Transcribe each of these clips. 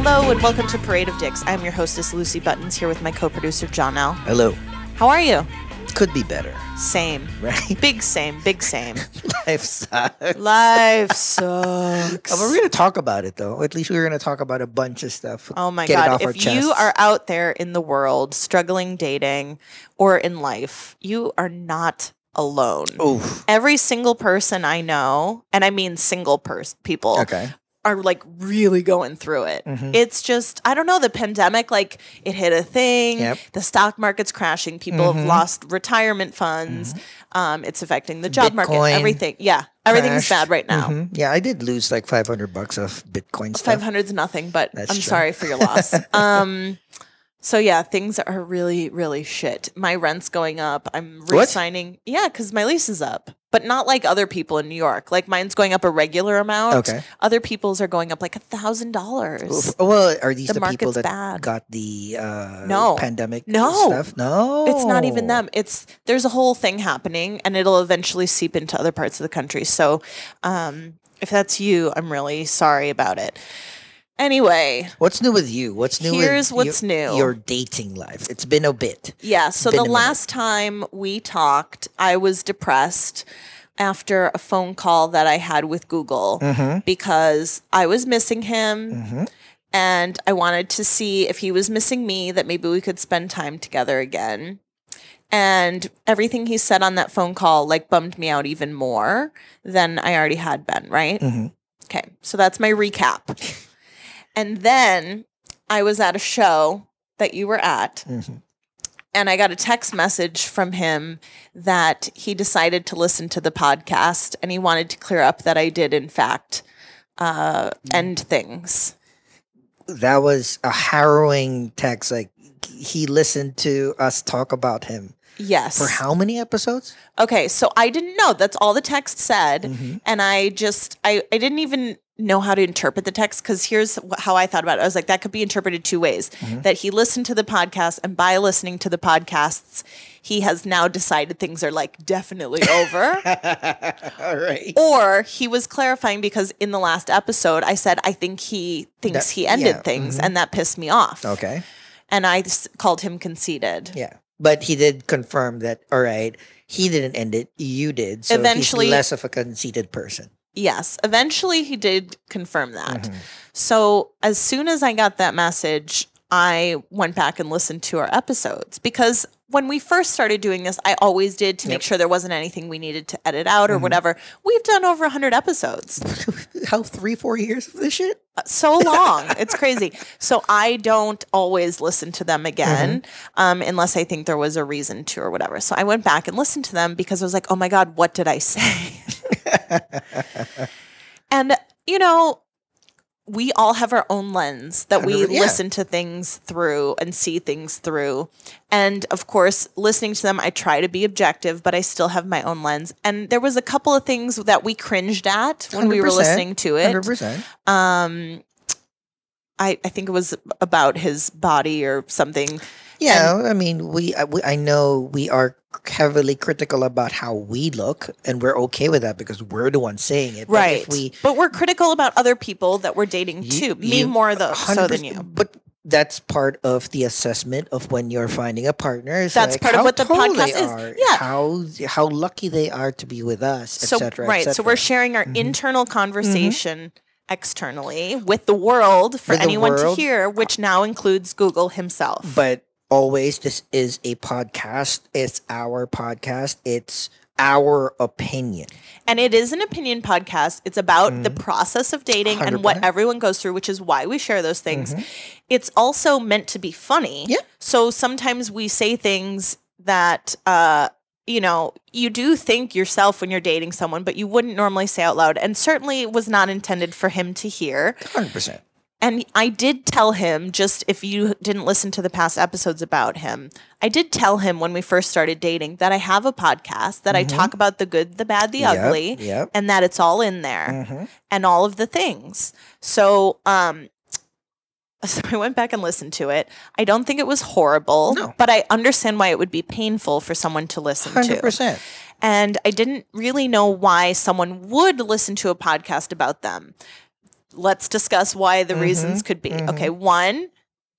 Hello and welcome to Parade of Dicks. I'm your hostess Lucy Buttons here with my co-producer John L. Hello. How are you? Could be better, Same. right? Big same, big same. Life sucks. Life sucks. We're gonna talk about it though. At least we're gonna talk about a bunch of stuff. Oh my Get it god, if you are out there in the world struggling dating or in life, you are not alone. Oof. Every single person I know, and I mean single person people, Okay. Are like really going through it. Mhm. It's just I don't know the pandemic like it hit a thing. Yep. The stock market's crashing. People have Mhm. lost retirement funds. Um, it's affecting the job market. Everything. Yeah, everything's crashed. bad right now. Mhm. Yeah, I did lose like 500 bucks of Bitcoin stuff. Five hundred's nothing, but That's I'm true. sorry for your loss. um, so yeah, things are really really shit. My rent's going up. I'm What? resigning. Yeah, because my lease is up. But not like other people in New York. Like mine's going up a regular amount. Okay. Other people's are going up like a thousand dollars. Well, are these The the, people that bad. got the uh, No. pandemic No. stuff? No. It's not even them. It's there's a whole thing happening, and it'll eventually seep into other parts of the country. So, um, if that's you, I'm really sorry about it. Anyway, What's new with you? What's new Here's with what's your, new. Your dating life. It's been a bit. yeah. So the last time we talked, I was depressed after a phone call that I had with Google Mm-hmm. because I was missing him. Mm-hmm. and I wanted to see if he was missing me, that maybe we could spend time together again. And everything he said on that phone call like bummed me out even more than I already had been, right? Mhm. Okay, so that's my recap. And then I was at a show that you were at, Mm-hmm. and I got a text message from him that he decided to listen to the podcast and he wanted to clear up that I did, in fact, uh, end things. That was a harrowing text. Like he listened to us talk about him Yes. for how many episodes? Okay, so I didn't know. That's all the text said. Mhm. And I just, I, I didn't even know how to interpret the text because here's how I thought about it. I was like, that could be interpreted two ways Mhm. that he listened to the podcast, and by listening to the podcasts, he has now decided things are like definitely over. All right. or he was clarifying because in the last episode, I said, I think he thinks That- he ended yeah, things, mhm. and that pissed me off. Okay. And I s- called him conceited. Yeah. But he did confirm that, all right, he didn't end it. You did. So Eventually- he's less of a conceited person. Yes, eventually he did confirm that. Mhm. So as soon as I got that message, I went back and listened to our episodes because when we first started doing this, I always did to make sure there wasn't anything we needed to edit out or Mhm. whatever. We've done over 100 episodes. How three, four years of this shit? Uh, so long. it's crazy. So I don't always listen to them again um, unless I think there was a reason to or whatever. So I went back and listened to them because I was like, oh my God, what did I say? and, you know, we all have our own lens that we yeah. listen to things through and see things through. And of course, listening to them, I try to be objective, but I still have my own lens. And there was a couple of things that we cringed at when we were listening to it Hundred percent. um I, I think it was about his body or something. Yeah, I mean, we I, we I know we are heavily critical about how we look, and we're okay with that because we're the ones saying it. But right. If we but we're critical about other people that we're dating You- too. Me you- more though so than you. But that's part of the assessment of when you're finding a partner. It's That's like part of what the podcast they is. Are, Yeah. How how lucky they are to be with us, So etc. right. So we're sharing our Mhm. internal conversation externally with the world for With anyone to hear, which now includes Google himself. but always this is a podcast. It's our podcast. It's our opinion. And it is an opinion podcast. It's about the Mhm. process of dating and what everyone goes through, which is why we share those things. Mhm. It's also meant to be funny. Yeah. So sometimes we say things that uh you know, you do think yourself when you're dating someone, but you wouldn't normally say out loud. And certainly it was not intended for him to hear. Hundred percent. And I did tell him, just if you didn't listen to the past episodes about him, I did tell him when we first started dating that I have a podcast, that I Mhm. talk about the good, the bad, the ugly, Yep. and that it's all in there hmm and all of the things. So, um, so I went back and listened to it. I don't think it was horrible, No. but I understand why it would be painful for someone to listen Hundred to. percent. And I didn't really know why someone would listen to a podcast about them. Let's discuss why the Mhm, reasons could be. mhm. Okay, one,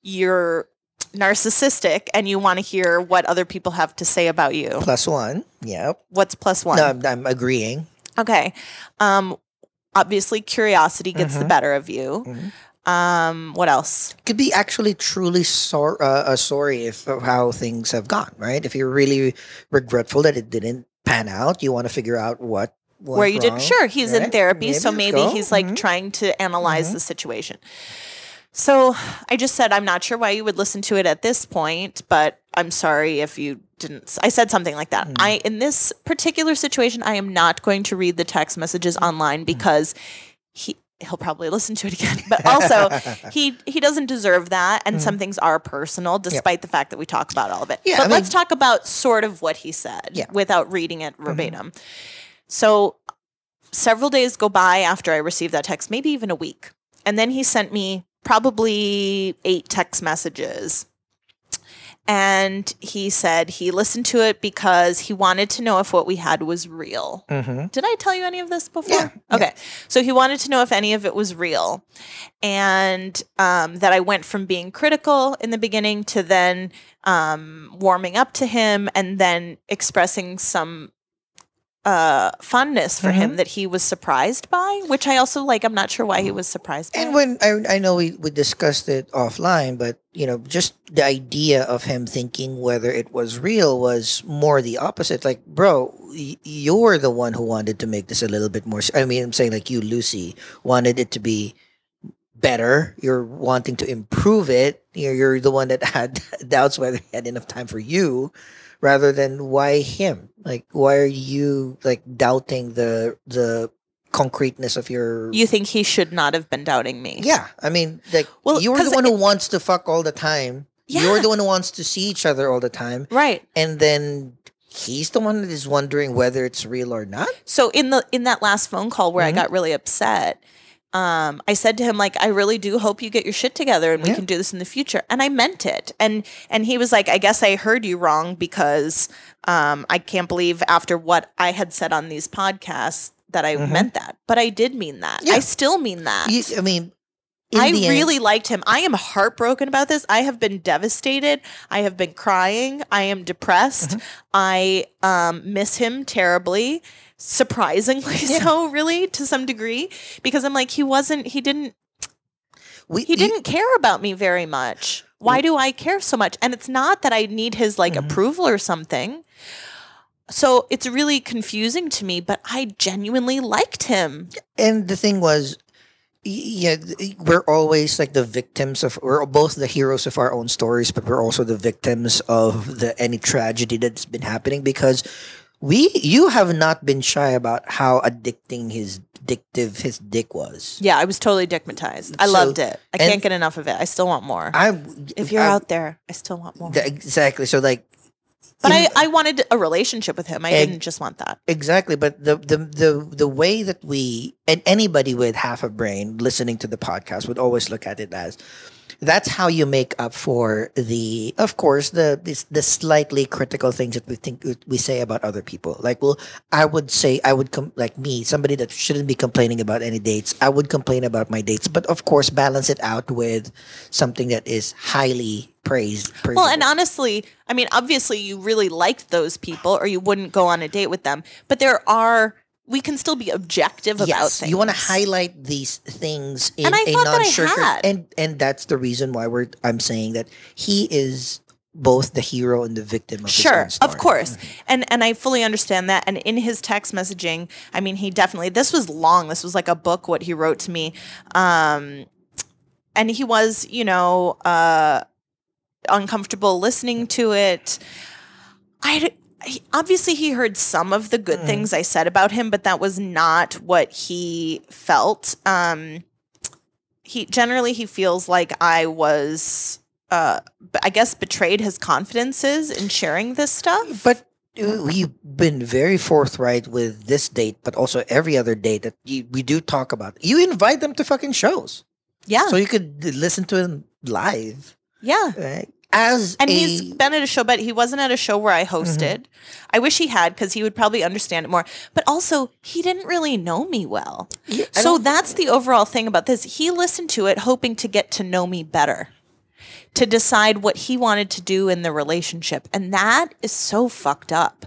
you're narcissistic and you want to hear what other people have to say about you. Plus one. Yep. What's plus one? No, I'm, I'm agreeing. Okay. Um obviously curiosity gets the Mhm. better of you. Mhm. Um what else? Could be actually truly sor- uh, uh, sorry if of how things have gone, right? If you're really regretful that it didn't pan out, you want to figure out what Where you wrong, did sure, he's in right? therapy, so maybe go. he's like Mhm. trying to analyze Mhm. the situation. So I just said I'm not sure why you would listen to it at this point, but I'm sorry if you didn't. I said something like that. Mhm. I in this particular situation, I am not going to read the text messages Mm-hmm. online because he he'll probably listen to it again. But also he he doesn't deserve that and some things are personal despite the fact that we talk about all of it Mm-hmm. Yeah, but I let's talk about sort of what he said Yeah. Mm-hmm. without reading it verbatim so several days go by after i received that text maybe even a week and then he sent me probably eight text messages and he said he listened to it because he wanted to know if what we had was real Mhm. did I tell you any of this before? Yeah, yeah. Okay. So he wanted to know if any of it was real. And um, that I went from being critical in the beginning to then um, warming up to him and then expressing some uh, fondness for him Mhm. that he was surprised by, which I also like. I'm not sure why he was surprised by. And when I, I know we, we discussed it offline, but you know, just the idea of him thinking whether it was real was more the opposite. Like, bro, y- you're the one who wanted to make this a little bit more. I mean, I'm saying like you, Lucy, wanted it to be better. You're wanting to improve it. You're, you're the one that had doubts whether he had enough time for you, rather than why him. Like, why are you like doubting the the concreteness of your you think he should not have been doubting me? yeah, I mean, like Well, you're the one who wants to fuck all the time. Yeah. You're the one who wants to see each other all the time, Right. and then he's the one that is wondering whether it's real or not. So in the in that last phone call where Mhm. I got really upset, um, I said to him like, "I really do hope you get your shit together and we Yeah. can do this in the future." And I meant it. And and he was like, "I guess I heard you wrong because um, I can't believe after what I had said on these podcasts that I Mhm. meant that, but I did mean that. Yeah. I still mean that." You, I mean, I the end- really liked him. I am heartbroken about this. I have been devastated. I have been crying. I am depressed. Mm-hmm. I um, miss him terribly. Surprisingly Yeah. so, really, to some degree, because I'm like, he wasn't, he didn't, we, he didn't care about me very much. Why do I care so much? And it's not that I need his like Mhm. approval or something. So it's really confusing to me, but I genuinely liked him. and the thing was, yeah, we're always like the victims of. We're both the heroes of our own stories, but we're also the victims of the any tragedy that's been happening because we, you have not been shy about how addicting his addictive his dick was. Yeah, I was totally dickmatized. I So- loved it. I and- can't get enough of it. I still want more. I, if you're I- out there, I still want more. exactly. So like, But in- I, I wanted a relationship with him. I didn't just want that. Exactly, but the, the the the way that we and anybody with half a brain listening to the podcast would always look at it as that's how you make up for the of course the this the slightly critical things that we think we say about other people. Like, well, I would say I would com- like me, somebody that shouldn't be complaining about any dates. I would complain about my dates, but of course balance it out with something that is highly praised. Well, and honestly, I mean, obviously, you really liked those people, or you wouldn't go on a date with them. But there are, we can still be objective about yes, things. you want to highlight these things in And I a thought that I non-sugar, had. and and that's the reason why we're. I'm saying that he is both the hero and the victim of his Sure, of course, and and I fully understand that. And in his text messaging, I mean, he definitely. This was long. This was like a book. What he wrote to me, um, and he was, you know, uh, uncomfortable listening to it. I he, obviously he heard some of the good Mm. things I said about him, but that was not what he felt. Um, he generally he feels like I was, uh, I guess, betrayed his confidences in sharing this stuff. But uh, you've been very forthright with this date, but also every other date that you, we do talk about. You invite them to fucking shows, yeah, so you could listen to them live. yeah, Right? As And a, he's been at a show, but he wasn't at a show where I hosted. Mm-hmm. I wish he had because he would probably understand it more. But also, he didn't really know me well. Yeah, so that's the overall thing about this. He listened to it hoping to get to know me better, to decide what he wanted to do in the relationship. And that is so fucked up.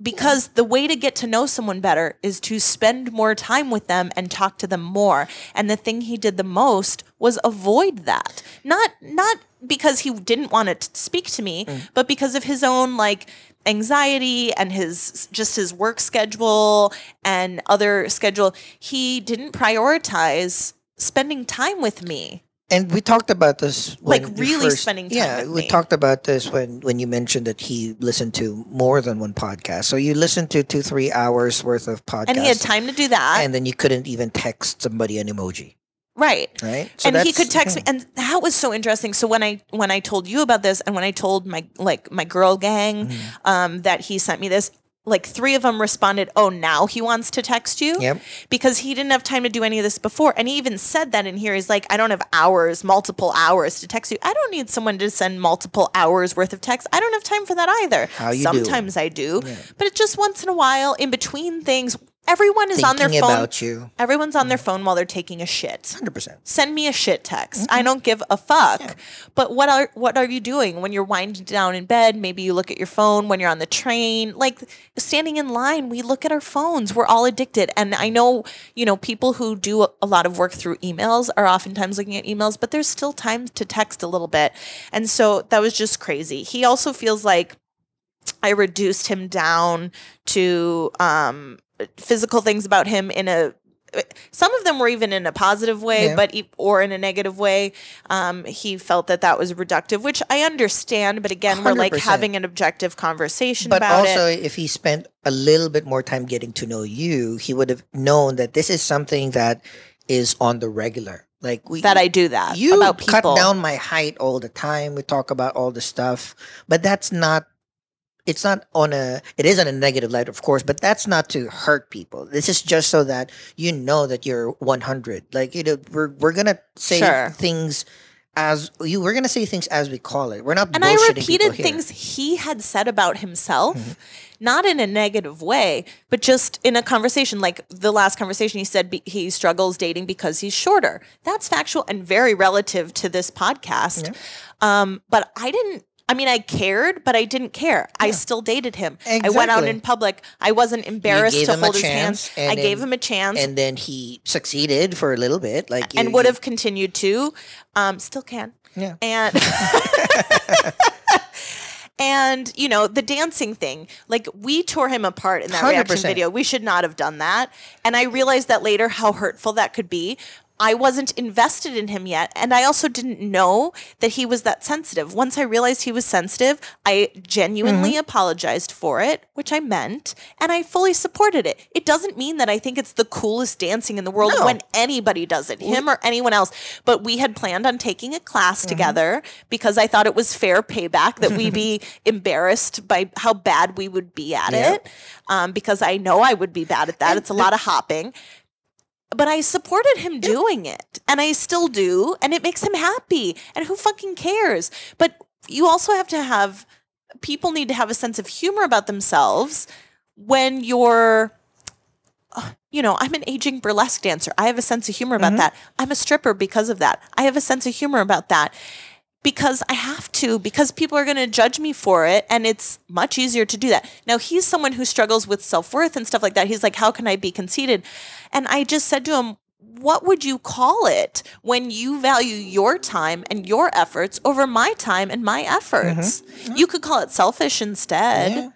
Because the way to get to know someone better is to spend more time with them and talk to them more. And the thing he did the most was avoid that. Not not because he didn't want to speak to me, mm. but because of his own like anxiety and his just his work schedule and other schedule. He didn't prioritize spending time with me. And we talked about this Like, really first- spending time yeah we me. talked about this when when you mentioned that he listened to more than one podcast so you listened to two three hours worth of podcast And he had time to do that. and then you couldn't even text somebody an emoji right. right so and he could text me and that was so interesting so when i when i told you about this and when i told my like my girl gang Mm-hmm. um that he sent me this like three of them responded oh now he wants to text you? Yep. because he didn't have time to do any of this before. And he even said that in here. He's like i don't have hours multiple hours to text you. I don't need someone to send multiple hours worth of text. I don't have time for that either. You do. sometimes i do. But it's just once in a while in between things everyone is on their phone about you everyone's on their phone while they're taking a shit 100% send me a shit text. Mm-hmm. I don't give a fuck. But what are what are you doing when you're winding down in bed? Maybe you look at your phone when you're on the train. Like standing in line, we look at our phones. We're all addicted. And I know, you know, people who do a lot of work through emails are oftentimes looking at emails, but there's still time to text a little bit. And so that was just crazy. He also feels like I reduced him down to um, physical things about him in a. Some of them were even in a positive way, Yeah. but or in a negative way. Um, he felt that that was reductive, which I understand. But again, we're like having an objective conversation but also it. if he spent a little bit more time getting to know you he would have known that this is something that is on the regular like we That I do that you about cut down my height all the time we talk about all the stuff but that's not it's not on a it is on a negative light of course but that's not to hurt people this is just so that you know that you're 100 like you know we're, we're gonna say Sure. things as you we're gonna say things as we call it we're not and I repeated things he had said about himself, Mm-hmm. not in a negative way, but just in a conversation. Like the last conversation, he said be- he struggles dating because he's shorter. That's factual and very relative to this podcast. Um, but I didn't. I mean, I cared, but I didn't care. I still dated him. Exactly. I went out in public. I wasn't embarrassed to hold his hands. I gave him a chance and then he succeeded for a little bit like you, and would you- have continued to. Um, still can. Yeah. And and you know the dancing thing, like we tore him apart in that reaction 100%. video. We should not have done that. And I realized that later how hurtful that could be. I wasn't invested in him yet, and I also didn't know that he was that sensitive. Once I realized he was sensitive, I genuinely Mm-hmm. apologized for it, which I meant, and I fully supported it. It doesn't mean that I think it's the coolest dancing in the world No. when anybody does it, him or anyone else. But we had planned on taking a class Mm-hmm. together because I thought it was fair payback that we be embarrassed by how bad we would be at Yeah. it. Um, because I know I would be bad at that. it's a lot of hopping. But I supported him doing it, and I still do, and it makes him happy. And who fucking cares? But you also have to have people need to have a sense of humor about themselves when you're uh, you know, I'm an aging burlesque dancer. I have a sense of humor about that. I'm a stripper because of that. I have a sense of humor about that because I have to, because people are going to judge me for it. And it's much easier to do that. Now, he's someone who struggles with self worth and stuff like that. He's like, how can I be conceited? And I just said to him, what would you call it when you value your time and your efforts over my time and my mm-hmm. efforts? Mm-hmm. You could call it selfish instead. Yeah.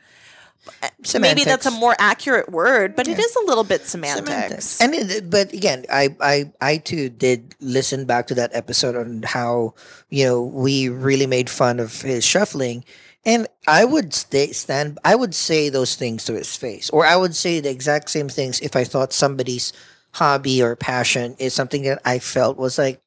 Maybe that's a more accurate word, but it is a little bit semantics. Semantics. But again, I, I I too did listen back to that episode on how you know we really made fun of his shuffling, and I would stay stand. I would say those things to his face, or I would say the exact same things if I thought somebody's hobby or passion is something that I felt was like.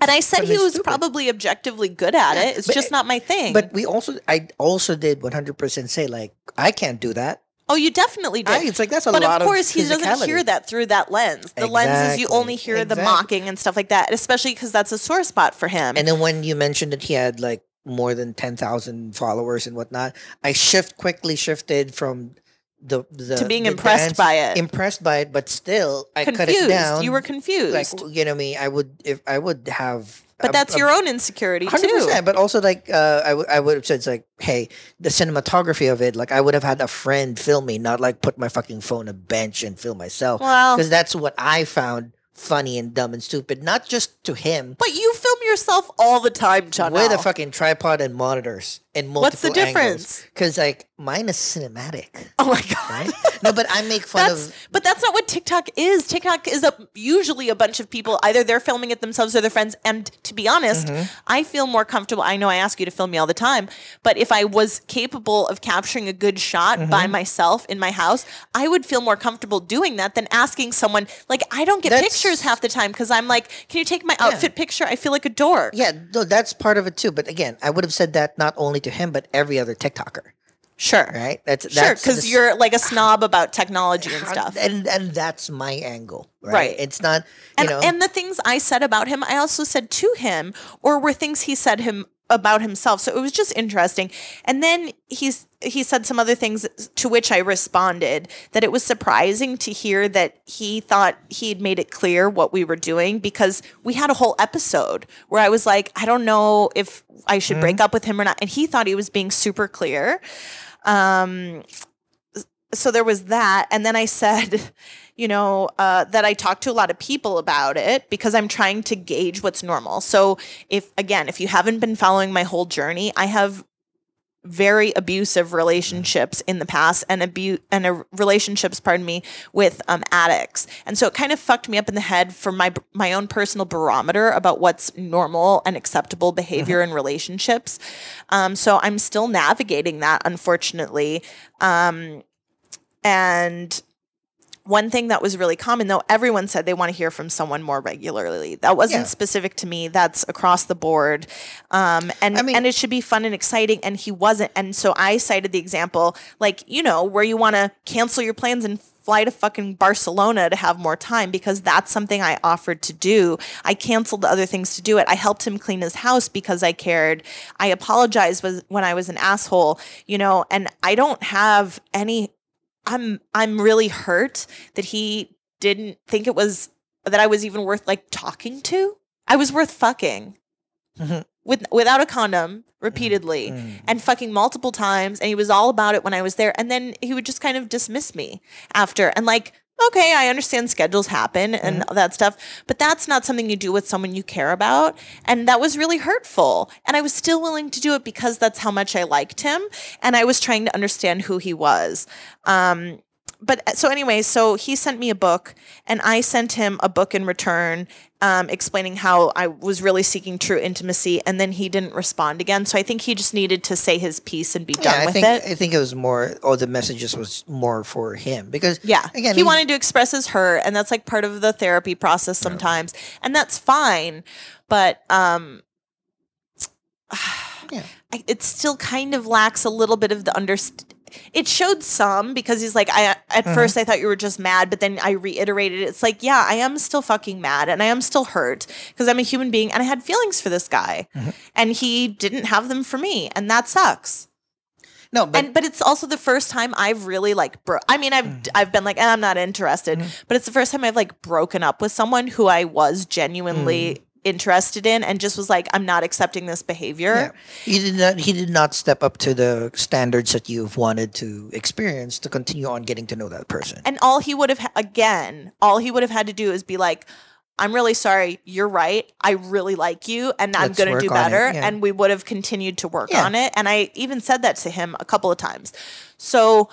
And I said he was stupid. probably objectively good at it. It's but- just not my thing. But we also, I also did one hundred percent say like I can't do that. Oh, you definitely did. I, it's like that's a but lot of course, he doesn't hear that through that lens. The lens is you only hear the mocking and stuff like that, especially because that's a sore spot for him. And then when you mentioned that he had like more than ten thousand followers and whatnot, I shift quickly shifted from the, the to being the impressed dance- by it, impressed by it, but still I cut confused. it down. You were confused. like you know me. I would if I would have. but a- that's a- your own insecurity Hundred too. but also like uh, I, w- I would have said it's like, hey, the cinematography of it, like I would have had a friend film me, not like put my fucking phone on a bench and film myself, Well, because that's what I found funny and dumb and stupid. Not just to him, but you film yourself all the time, John. with a fucking tripod and monitors and multiple What's the difference? Because like mine is cinematic, Oh my god. right? no, but I make fun That's, of. but that's not what TikTok is. TikTok is a, usually a bunch of people. Either they're filming it themselves or their friends. And to be honest, Mm-hmm. I feel more comfortable. I know I ask you to film me all the time, but if I was capable of capturing a good shot Mm-hmm. by myself in my house, I would feel more comfortable doing that than asking someone. Like I don't get That's- pictures half the time because I'm like, "Can you take my outfit picture?" I feel like a dork. Yeah, no, that's part of it too. But again, I would have said that not only to him, but every other TikToker, Sure. right? That's Sure, because you're like a snob about technology and stuff. and and that's my angle, right? Right. It's not, you and, know, and the things I said about him, I also said to him, or were things he said him about himself. So it was just interesting. And then he's he said some other things to which I responded that it was surprising to hear that he thought he had made it clear what we were doing because we had a whole episode where I was like, I don't know if I should break up with him or not. And he thought he was being super clear. Um so there was that and then i said you know uh, that i talk to a lot of people about it because i'm trying to gauge what's normal. So if again if you haven't been following my whole journey i have very abusive relationships in the past and abuse and uh, relationships pardon me with um, addicts. And so it kind of fucked me up in the head for my my own personal barometer about what's normal and acceptable behavior in relationships. Um, so i'm still navigating that unfortunately. Um, and one thing that was really common, though, everyone said they want to hear from someone more regularly. That wasn't Yeah. specific to me. That's across the board, um, and I mean- and it should be fun and exciting. And he wasn't. And so I cited the example, like you know, where you want to cancel your plans and fly to fucking Barcelona to have more time because that's something I offered to do. I canceled other things to do it. I helped him clean his house because I cared. I apologized when I was an asshole, you know, and I don't have any I'm I'm really hurt that he didn't think it was that I was even worth like talking to. I was worth fucking Mhm. with without a condom repeatedly Mm. and fucking multiple times and he was all about it when I was there and then he would just kind of dismiss me after and like okay I understand schedules happen and all that stuff but that's not something you do with someone you care about. And that was really hurtful. And I was still willing to do it because that's how much I liked him. And I was trying to understand who he was. Um but so anyway, so he sent me a book, and I sent him a book in return, um, explaining how I was really seeking true intimacy, and then he didn't respond again. So I think he just needed to say his piece and be done I with think it. I think it was more. Oh, the messages was more for him because Yeah. again he wanted to express his hurt, and that's like part of the therapy process sometimes, and that's fine. But um, Yeah. I, it still kind of lacks a little bit of the underst. It showed some because he's like, I at Mm-hmm. first I thought you were just mad, but then I reiterated it. It's like, yeah, I am still fucking mad, and I am still hurt because I'm a human being, and I had feelings for this guy, Mm-hmm. and he didn't have them for me, and that sucks no, but and but it's also the first time I've really like bro- I mean I've Mm. I've been like eh, I'm not interested, Mm-hmm. but it's the first time I've like broken up with someone who I was genuinely Mm. Interested in and just was like I'm not accepting this behavior. yeah, he did not. He did not step up to the standards that you've wanted to experience to continue on getting to know that person. And all he would have again, all he would have had to do is be like I'm really sorry. You're right. I really like you and I'm going to do better yeah. and we would have continued to work Yeah. on it and I even said that to him a couple of times. So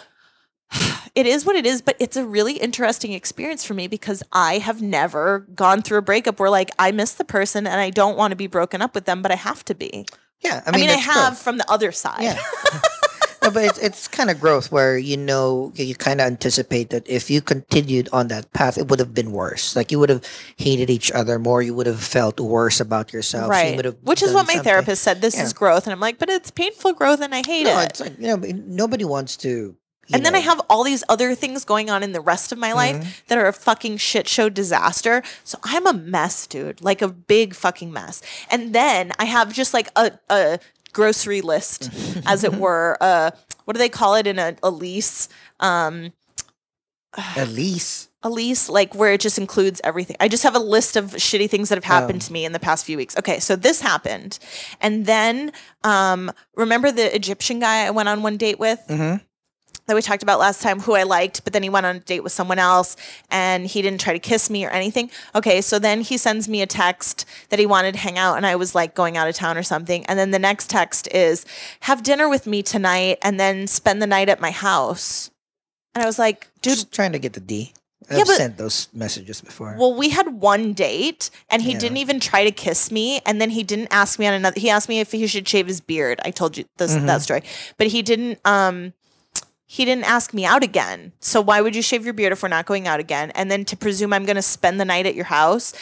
it is what it is, but it's a really interesting experience for me because I have never gone through a breakup where like I miss the person and I don't want to be broken up with them, but I have to be. yeah, I I mean, mean, I, have growth. from the other side. Yeah. no, but it's it's kind of growth where you know you kind of anticipate that if you continued on that path, it would have been worse. Like you would have hated each other more. You would have felt worse about yourself. You Right. have Which is what my something- therapist said. This Yeah. is growth. And I'm like, but it's painful growth and I hate No, it. it's like you know nobody wants to you and then I have all these other things going on in the rest of my life Mm-hmm. that are a fucking shit show disaster. So I'm a mess, dude. Like a big fucking mess. And then I have just like a, a grocery list, as it were. Uh, what do they call it in a, a lease? Um, at least a lease like where it just includes everything. I just have a list of shitty things that have happened Oh. to me in the past few weeks. Okay, so this happened. And then um remember the Egyptian guy I went on one date with? Mhm. That we talked about last time, who I liked, but then he went on a date with someone else and he didn't try to kiss me or anything. Okay, so then he sends me a text that he wanted to hang out and I was like going out of town or something. And then the next text is, have dinner with me tonight and then spend the night at my house. And I was like, dude, just trying to get the D. I've Yeah, but- sent those messages before. well, we had one date and he Yeah. didn't even try to kiss me. And then he didn't ask me on another. He asked me if he should shave his beard. I told you this Mm-hmm. that story, but he didn't. Um, he didn't ask me out again. So why would you shave your beard if we're not going out again? And then to presume I'm going to spend the night at your house,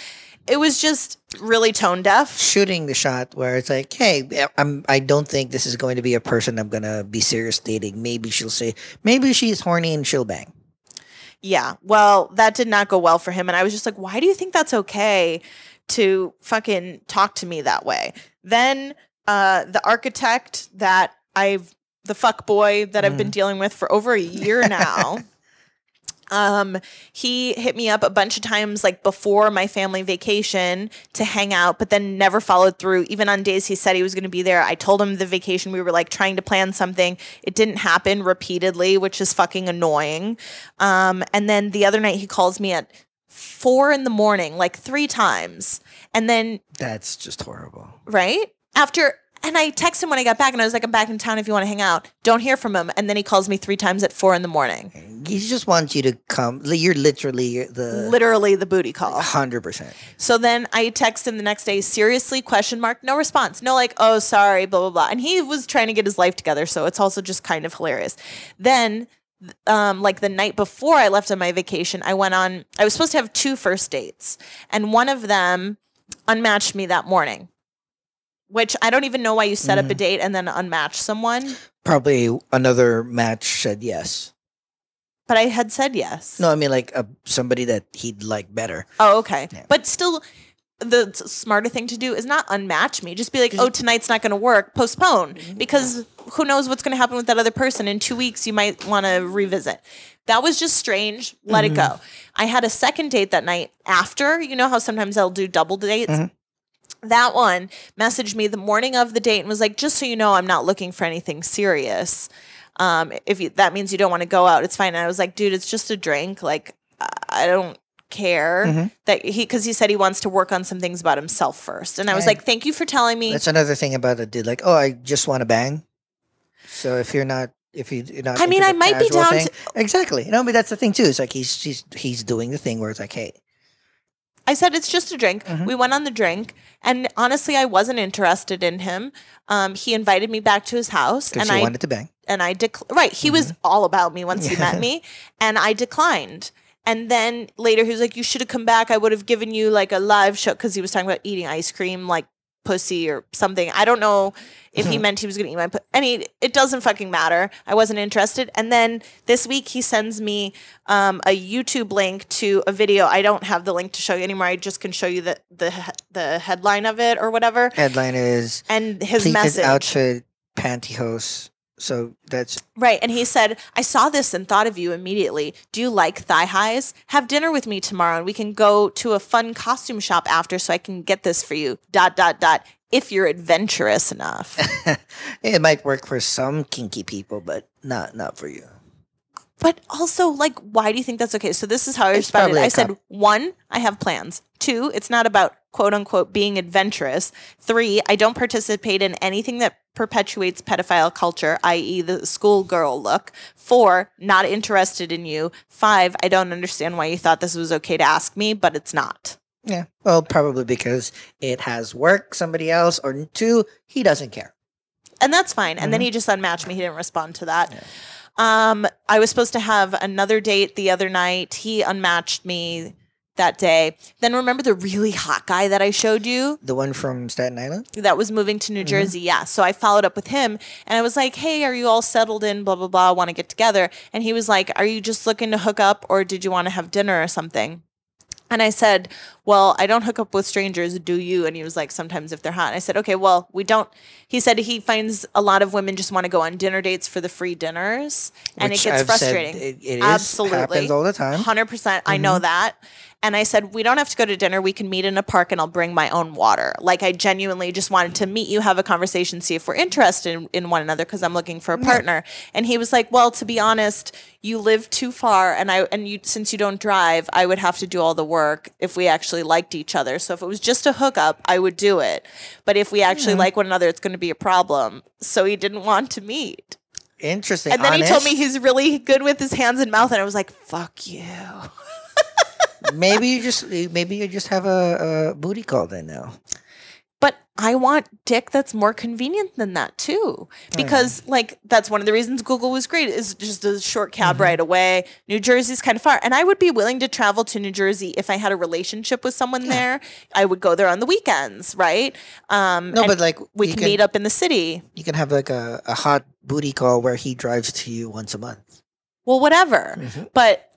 it was just really tone deaf. shooting the shot where it's like, hey, I'm I don't think this is going to be a person I'm gonna be serious dating. Maybe she'll say maybe she's horny and she'll bang. Yeah. Well, that did not go well for him. And I was just like, why do you think that's okay to fucking talk to me that way? Then uh, the architect that I've, the fuck boy that I've been dealing with for over a year now. Um, he hit me up a bunch of times like before my family vacation to hang out, but then never followed through. Even on days he said he was going to be there, I told him the vacation we were like trying to plan something. It didn't happen repeatedly, which is fucking annoying. Um, and then the other night he calls me at four in the morning, like three times, and then That's just horrible. right after. And I texted him when I got back, and I was like, "I'm back in town if you want to hang out." Don't hear from him, and then he calls me three times at four in the morning. He just wants you to come. You're literally the Literally the booty call. hundred percent. So then I text him the next day, seriously, question mark, no response. No, like, oh, sorry, blah, blah, blah. And he was trying to get his life together. So it's also just kind of hilarious. Then, um, like the night before I left on my vacation, I went on, I was supposed to have two first dates. And one of them unmatched me that morning, which I don't even know why you set up a mm-hmm. date and then unmatch someone. Probably another match said yes. But I had said yes. No, I mean like a, somebody that he'd like better. Oh, okay. Yeah. But still, the smarter thing to do is not unmatch me. Just be like, oh, tonight's not going to work. Postpone mm-hmm. because who knows what's going to happen with that other person in two weeks. You might want to revisit. That was just strange. Let it mm-hmm. go. I had a second date that night after. You know how sometimes I'll do double dates. That one messaged me the morning of the date and was like, just so you know, I'm not looking for anything serious. Um, if you, that means you don't want to go out, it's fine. And I was like, dude, it's just a drink. Like, I- don't care that he, because he said he wants to work on some things about himself first. And I was Yeah. like, thank you for telling me. That's another thing about a dude. Like, oh, I just want to bang. So if you're not, if you- you're not, I mean, I might be down thing- to- exactly. You know, but that's the thing too. It's like he's he's he's doing the thing where it's like, hey, I said it's just a drink. Mm-hmm. We went on the drink, and honestly, I wasn't interested in him. Um, he invited me back to his house, and I wanted to bang. and I dec- right. He was all about me once he Mm-hmm. Met me, and I declined. And then later, he was like, "You should have come back. I would have given you like a live show because he was talking about eating ice cream, like pussy or something. I don't know if he meant he was going to eat my. Pu- any, it doesn't fucking matter. I wasn't interested. And then this week, he sends me um, a YouTube link to a video. I don't have the link to show you anymore. I just can show you the the the headline of it or whatever. Headline is And his message. outfit pantyhose. So that's Right. And he said, I saw this and thought of you immediately. Do you like thigh highs? Have dinner with me tomorrow and we can go to a fun costume shop after so I can get this for you. Dot, dot, dot. If you're adventurous enough. it might work for some kinky people, but not not for you. but also, like, why do you think that's okay? So this is how I It's responded. I said, one, I have plans. Two, it's not about quote unquote being adventurous. Three, I don't participate in anything that perpetuates pedophile culture, i.e., the schoolgirl look. Four, not interested in you. Five, I don't understand why you thought this was okay to ask me, but it's not. Yeah. Well, probably because it has worked somebody else, or two, he doesn't care. and that's fine. And then he just unmatched me. He didn't respond to that. Um, I was supposed to have another date the other night. He unmatched me that day. Then remember the really hot guy that I showed you The one from Staten Island. that was moving to Mm-hmm. New Jersey. Yeah. So I followed up with him and I was like, hey, are you all settled in? Blah, blah, blah. Want to get together. And he was like, are you just looking to hook up or did you want to have dinner or something? And I said, Well, I don't hook up with strangers, do you? And he was like, Sometimes if they're hot. And I said, Okay, well, we don't. He said he finds a lot of women just want to go on dinner dates for the free dinners. And Which it gets I've frustrating. it- it is- Absolutely. happens all the time. Mm-hmm. 100%. I know that. And I said, We don't have to go to dinner. We can meet in a park and I'll bring my own water. Like, I genuinely just wanted to meet you, have a conversation, see if we're interested in, in one another because I'm looking for a partner. And he was like, Well, to be honest, you live too far and I and you since you don't drive, I would have to do all the work if we actually liked each other. So if it was just a hookup, I would do it. But if we actually like one another, it's going to be a problem. So he didn't want to meet. Interesting. And then he told me he's really good with his hands and mouth and I was like, "Fuck you." Maybe you just maybe you just have a, a booty call then now. But I want dick that's more convenient than that too. Because like that's one of the reasons Google was great is just a short cab Mm-hmm. right away. New Jersey's kind of far. And I would be willing to travel to New Jersey if I had a relationship with someone there. I would go there on the weekends, right? Um No, but like we you can, meet up in the city. You can have like a, a hot booty call where he drives to you once a month. Well, whatever. Mhm. But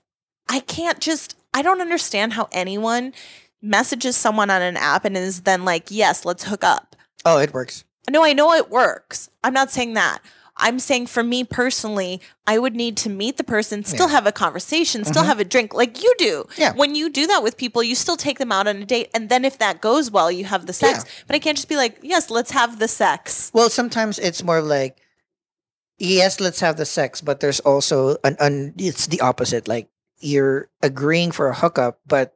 I can't just I don't understand how anyone messages someone on an app and is then like, "Yes, let's hook up." Oh, it works. No, I know it works. I'm not saying that. I'm saying for me personally, I would need to meet the person, still have a conversation, still mm-hmm. have a drink like you do. Yeah. When you do that with people, you still take them out on a date. And then if that goes well, you have the sex. Yeah. But I can't just be like, yes, let's have the sex. Well, sometimes it's more like, yes, let's have the sex, but there's also an, an it's the opposite. Like you're agreeing for a hookup, but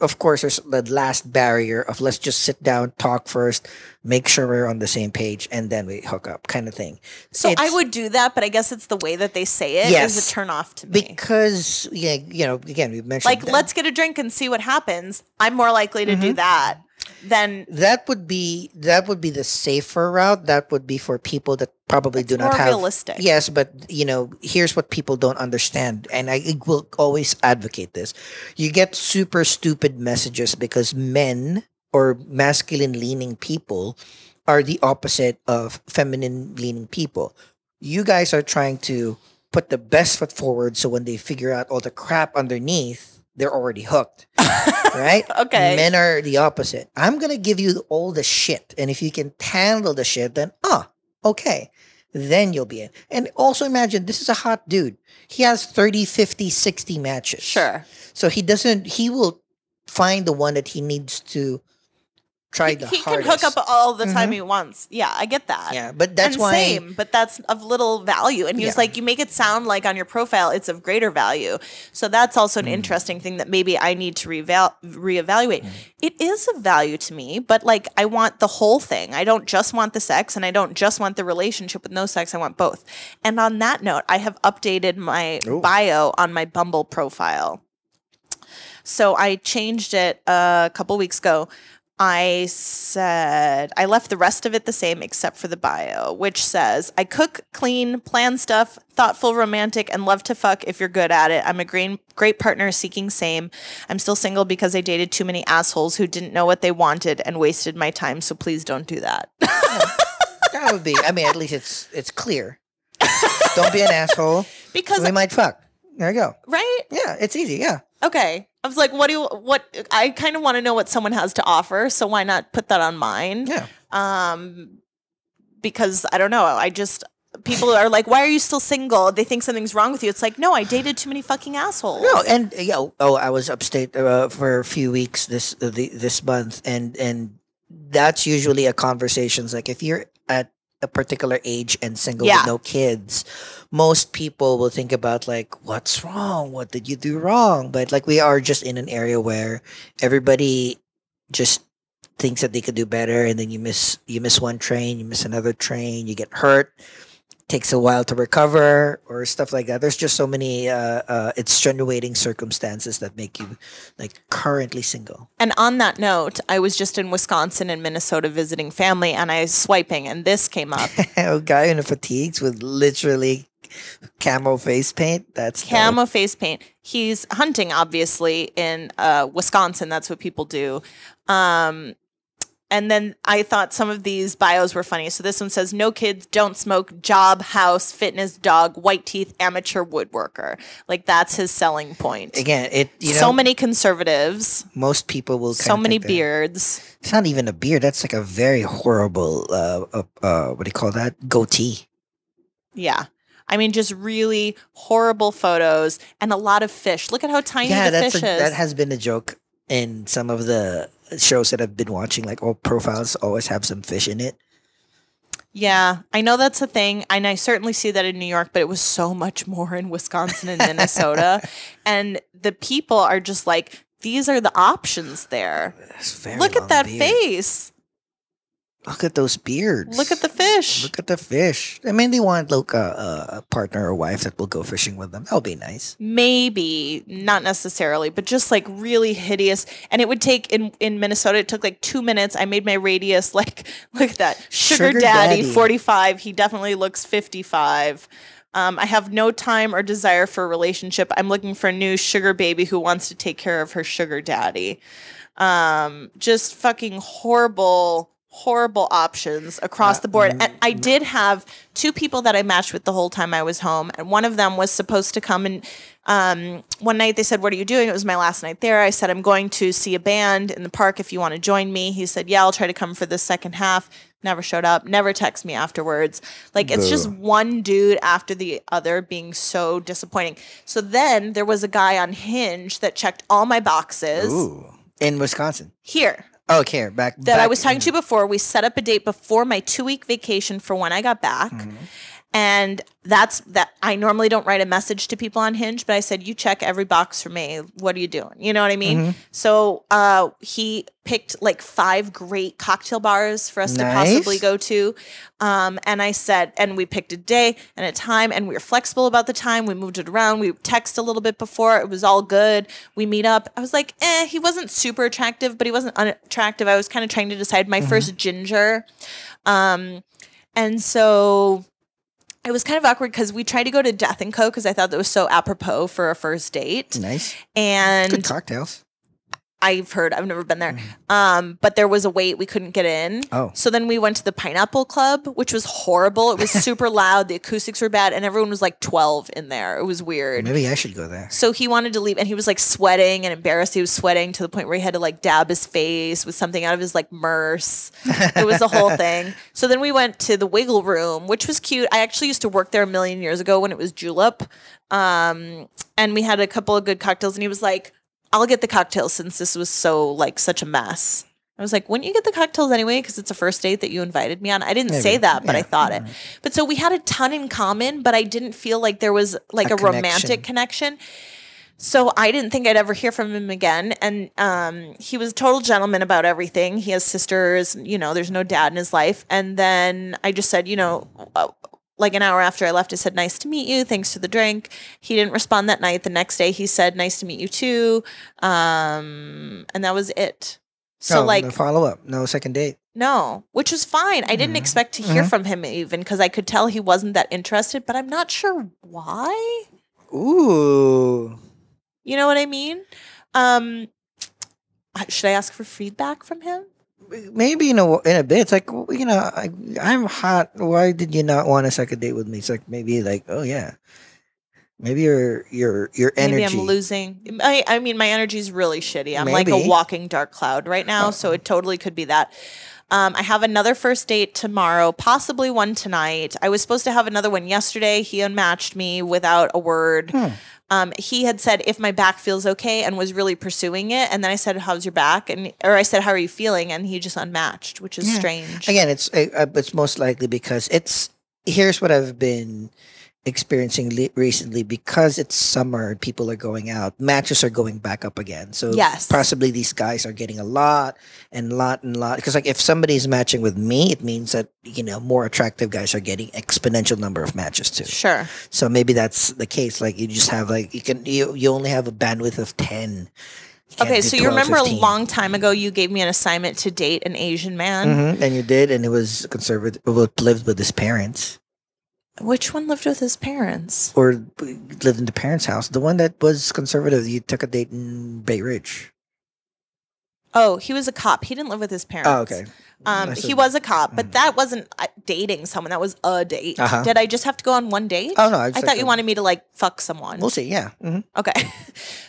of course there's the last barrier of let's just sit down, talk first, make sure we're on the same page, and then we hook up, kind of thing. So I would do that, but I guess it's the way that they say it is Yes. a turn off to me. because yeah, you know, again, we mentioned like, that. let's get a drink and see what happens. I'm more likely to Mm-hmm. do that than that would be that would be the safer route. That would be for people that probably do not have realistic. Yes, but you know, here's what people don't understand, and I will always advocate this. You get super stupid messages because men or masculine leaning people are the opposite of feminine leaning people. You guys are trying to put the best foot forward so when they figure out all the crap underneath, they're already hooked. right? Okay. Men are the opposite. I'm going to give you all the shit. And if you can handle the shit, then, ah, okay. Then you'll be in. And also imagine this is a hot dude. He has 30, 50, 60 matches. Sure. So he doesn't, he will find the one that he needs to try He, the he can hardest. hook up all the time Mhm. he wants. Yeah, I get that. Yeah, but that's and why. same, but that's of little value. And he was like, you make it sound like on your profile it's of greater value. So that's also an interesting thing that maybe I need to reval- reevaluate. Hmm. It is of value to me, but like I want the whole thing. I don't just want the sex and I don't just want the relationship with no sex. I want both. And on that note, I have updated my Ooh. bio on my Bumble profile. So I changed it a couple weeks ago. I said I left the rest of it the same except for the bio, which says I cook, clean, plan stuff, thoughtful, romantic, and love to fuck if you're good at it. I'm a great, great partner seeking same. I'm still single because I dated too many assholes who didn't know what they wanted and wasted my time. So please don't do that. that would be, I mean, at least it's it's clear. Don't be an asshole. because We might fuck. There you go. right? Yeah, it's easy. Yeah. Okay. I was like, what do you, what I kind of want to know what someone has to offer, so why not put that on mine? Yeah. um because i don't know i just people are like why are you still single they think something's wrong with you it's like no i dated too many fucking assholes No, and yeah, oh, oh, I was upstate uh, for a few weeks this uh, the, this month, and and that's usually a conversations like if you're at a particular age and single Yeah. with no kids, most people will think about like what's wrong, what did you do wrong, but like we are just in an area where everybody just thinks that they could do better, and then you miss you miss one train, you miss another train, you get hurt takes a while to recover or stuff like that. There's just so many uh, uh, extenuating circumstances that make you like currently single. and on that note i was just in wisconsin and minnesota visiting family and i was swiping and this came up a guy in the fatigues with literally camo face paint. That's dope. camo face paint. He's hunting, obviously, in uh, Wisconsin. That's what people do. Um, and then I thought some of these bios were funny. So this one says, "No kids, don't smoke, job, house, fitness, dog, white teeth, amateur woodworker." Like that's his selling point. Again, it you know so many conservatives, most people will so many think that- beards. It's not even a beard. That's like a very horrible. Uh, uh, uh what do you call that? Goatee. Yeah. I mean, just really horrible photos and a lot of fish. Look at how tiny yeah, the that's fish a, is. that has been a joke in some of the shows that I've been watching. Like all profiles always have some fish in it. Yeah, I know that's a thing, and I certainly see that in New York, but it was so much more in Wisconsin and Minnesota. and the people are just like, these are the options there. Look at that beard. face. Look at those beards. Look at the fish. Look at the fish. I mean, they want like a, a partner or wife that will go fishing with them. That'll be nice. Maybe not necessarily, but just like really hideous. And it would take in in Minnesota. It took like two minutes. I made my radius like look at that sugar, Sugar daddy, daddy. forty five. He definitely looks fifty five. Um, I have no time or desire for a relationship. I'm looking for a new sugar baby who wants to take care of her sugar daddy. Um, just fucking horrible, horrible options across the board. And I did have two people that I matched with the whole time I was home, and one of them was supposed to come and um, one night they said, "What are you doing?" It was my last night there. I said, "I'm going to see a band in the park. If you want to join me," he said, "Yeah, I'll try to come for the second half." Never showed up. Never text me afterwards. Like it's just one dude after the other being so disappointing. So then there was a guy on Hinge that checked all my boxes Ooh. In Wisconsin. here Oh, okay. Back that I was talking to you before. We set up a date before my two week vacation for when I got back. And that's that. I normally don't write a message to people on Hinge, but I said, You check every box for me. What are you doing? You know what I mean? So uh, he picked like five great cocktail bars for us to possibly go to. Um, and I said, and we picked a day and a time, and we were flexible about the time. We moved it around. We text a little bit before. It was all good. We meet up. I was like, eh, he wasn't super attractive, but he wasn't unattractive. I was kind of trying to decide my first ginger. Um, and so it was kind of awkward because we tried to go to Death and Co. because I thought that was so apropos for a first date. Nice. And Good cocktails. I've heard, I've never been there. Um, but there was a wait, we couldn't get in. Oh. So then we went to the Pineapple Club, which was horrible. It was super loud, the acoustics were bad, and everyone was like 12 in there. It was weird. Maybe I should go there. So he wanted to leave and he was like sweating and embarrassed. He was sweating to the point where he had to like dab his face with something out of his like merce. It was the whole thing. So then we went to the Wiggle Room, which was cute. I actually used to work there a million years ago when it was Julep. Um, and we had a couple of good cocktails and he was like, I'll get the cocktails since this was so like such a mess. I was like, wouldn't you get the cocktails anyway? Because it's a first date that you invited me on. I didn't say that, but I thought it. But so we had a ton in common, but I didn't feel like there was like A a, romantic connection. So I didn't think I'd ever hear from him again. And um, he was a total gentleman about everything. He has sisters, you know, there's no dad in his life. And then I just said, you know, uh, like an hour after I left, I said, nice to meet you. Thanks for the drink. He didn't respond that night. The next day he said, nice to meet you too. Um, and that was it. So oh, like, no follow up. No second date. no, which was fine. I didn't Mhm. expect to hear Mhm. from him even because I could tell he wasn't that interested, but I'm not sure why. Ooh. You know what I mean? Um, should I ask for feedback from him? Maybe in a in a bit. It's like well, you know, I, I'm hot. Why did you not want a second date with me? It's like maybe like oh yeah, maybe your your your energy. Maybe I'm losing. I, I mean, my energy's really shitty. I'm like a walking dark cloud right now, uh, so it totally could be that. Um, I have another first date tomorrow, possibly one tonight. I was supposed to have another one yesterday. He unmatched me without a word. Hmm. Um, he had said if my back feels okay and was really pursuing it, and then I said, "How's your back?" and or I said, "How are you feeling?" and he just unmatched, which is Yeah. strange. Again, it's uh, it's most likely because it's here's what I've been experiencing recently because it's summer and people are going out matches are going back up again so Yes. possibly these guys are getting a lot and lot and lot because like if somebody's matching with me it means that you know more attractive guys are getting exponential number of matches too Sure. so maybe that's the case like you just have like you can you, you only have a bandwidth of 10 Okay, so you remember 15. a long time ago you gave me an assignment to date an Asian man. Mhm, and you did and it was conservative well, lived with his parents Which one lived with his parents? or lived in the parents' house. The one that was conservative, you took a date in Bay Ridge. Oh, he was a cop. He didn't live with his parents. Oh, okay. Um, he was a cop, but Mm. that wasn't uh, dating someone. That was a date. Uh-huh. Did I just have to go on one date? Oh no, I, I thought you wanted me to like fuck someone. We'll see. Yeah. hmm Okay.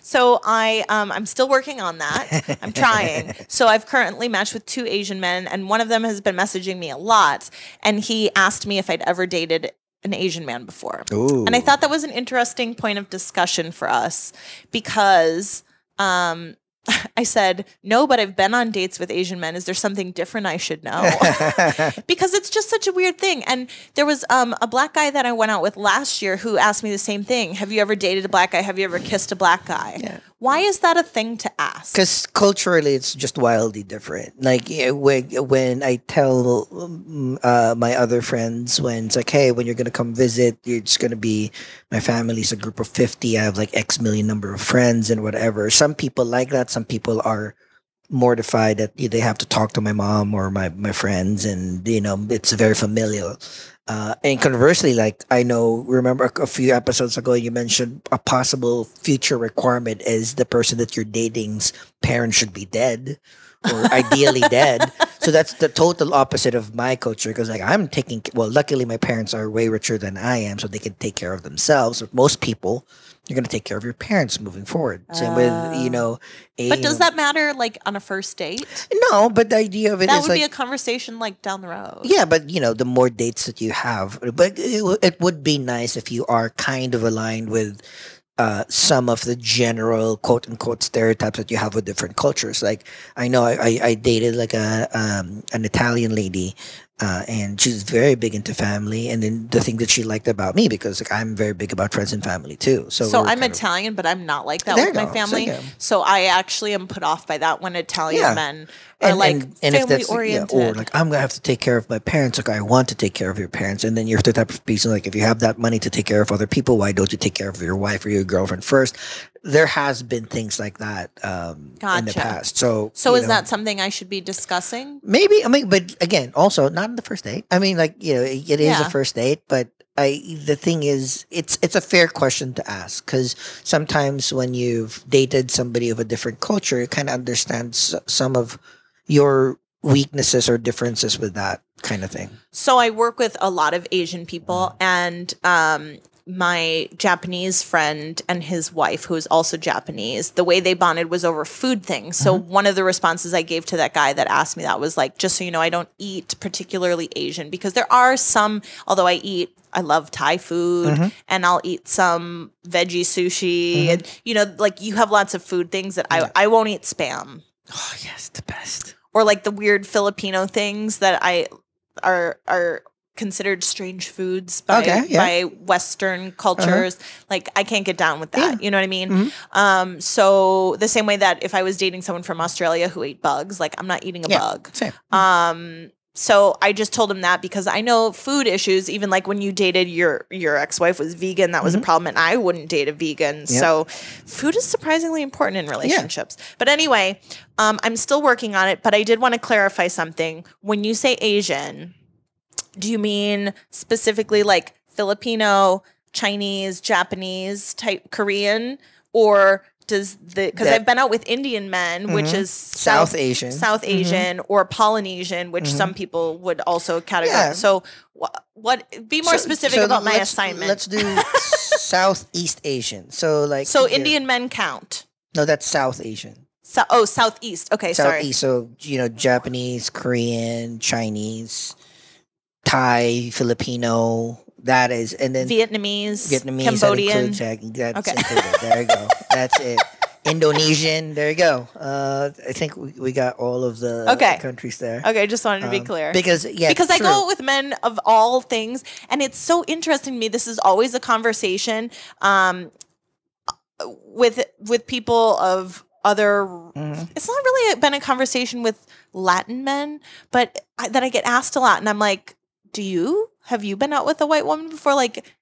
So I um I'm still working on that. I'm trying. so I've currently matched with two Asian men and one of them has been messaging me a lot and he asked me if I'd ever dated an Asian man before. Ooh. And I thought that was an interesting point of discussion for us because um I said, "No, but I've been on dates with Asian men. Is there something different I should know?" because it's just such a weird thing. And there was um, a black guy that I went out with last year who asked me the same thing. Have you ever dated a black guy? Have you ever kissed a black guy? Yeah. Why is that a thing to ask? Because culturally, it's just wildly different. Like when when I tell um, uh, my other friends when it's like, hey, when you're gonna come visit, you're just gonna be my family's a group of fifty. I have like X million number of friends and whatever. Some people like that. Some people are mortified that they have to talk to my mom or my my friends, and you know it's very familial. Uh, and conversely, like I know, remember a, few episodes ago, you mentioned a possible future requirement is the person that you're dating's parents should be dead or ideally dead. So that's the total opposite of my culture because like I'm taking well, luckily my parents are way richer than I am, so they can take care of themselves. But most people, you're going to take care of your parents moving forward. Same with you Oh. know. A, but does that matter like on a first date? no? But the idea of it That would like be a conversation like down the road. yeah, but you know, the more dates that you have, but it, it would be nice if you are kind of aligned with uh, some of the general quote unquote stereotypes that you have with different cultures. Like I know I, I, I dated like a um, an Italian lady, uh, and she's very big into family. And then the thing that she liked about me because like I'm very big about friends and family too. So So I'm kind of- Italian, but I'm not like that with my go. So, family. yeah. So I actually am put off by that when Italian Yeah. men are like family oriented. or like I'm gonna have to take care of my parents. Like I want to take care of your parents, and then you're the type of person like if you have that money to take care of other people, why don't you take care of your wife or your girlfriend first? There has been things like that um, in the past. So so is know, that something I should be discussing? maybe? I mean, but again, also not in the first date. I mean, like you know, it, it is Yeah. a first date, but. I, the thing is, it's it's a fair question to ask because sometimes when you've dated somebody of a different culture, you kind of understand s- some of your weaknesses or differences with that kind of thing. So I work with a lot of Asian people and um my Japanese friend and his wife, who is also Japanese, the way they bonded was over food things. So mm-hmm. one of the responses I gave to that guy that asked me that was like, just so you know, I don't eat particularly Asian because there are some, although I eat, I love Thai food mm-hmm. and I'll eat some veggie sushi mm-hmm. and you know, like you have lots of food things that I I won't eat spam. Oh yes, the best. or like the weird Filipino things that I are are considered strange foods by Okay, yeah. Uh-huh. by Western cultures. Like I can't get down with that. Yeah. Mm-hmm. You know what I mean? Um, so the same way that if I was dating someone from Australia who ate bugs, like I'm not eating a Yeah. bug. Same. Um, so I just told him that because I know food issues. Even like when you dated your your ex wife was vegan, that was a problem, and I wouldn't date a vegan. Mm-hmm. Yep. So food is surprisingly important in relationships. But anyway, um, I'm still working on it. But I did want to clarify something. When you say Asian, do you mean specifically like Filipino, Chinese, Japanese type Korean, or does the because I've been out with Indian men, which Mhm. is South Asian. South Mhm. Asian or Polynesian, which some people would also categorize. Yeah. So, wha- what? Be more So- specific so about my assignment. Let's do Southeast Asian. So like so, here- Indian men count. No, that's South Asian. So, oh, Southeast. Okay, sorry. Southeast. So you know, Japanese, Korean, Chinese, Thai, Filipino. That is, and then Vietnamese, Vietnamese. Cambodian. That includes, that- that's Okay. There you go. That's it. Indonesian. There you go. Uh, I think we, we got all of the Okay. countries there. Okay, I just wanted to be Um, clear. Because yeah, because I true. go with men of all things, and it's so interesting to me. This is always a conversation um, with with people of other. Mhm. It's not really been a conversation with Latin men, but I, that I get asked a lot, and I'm like, "Do you have you been out with a white woman before?" Like.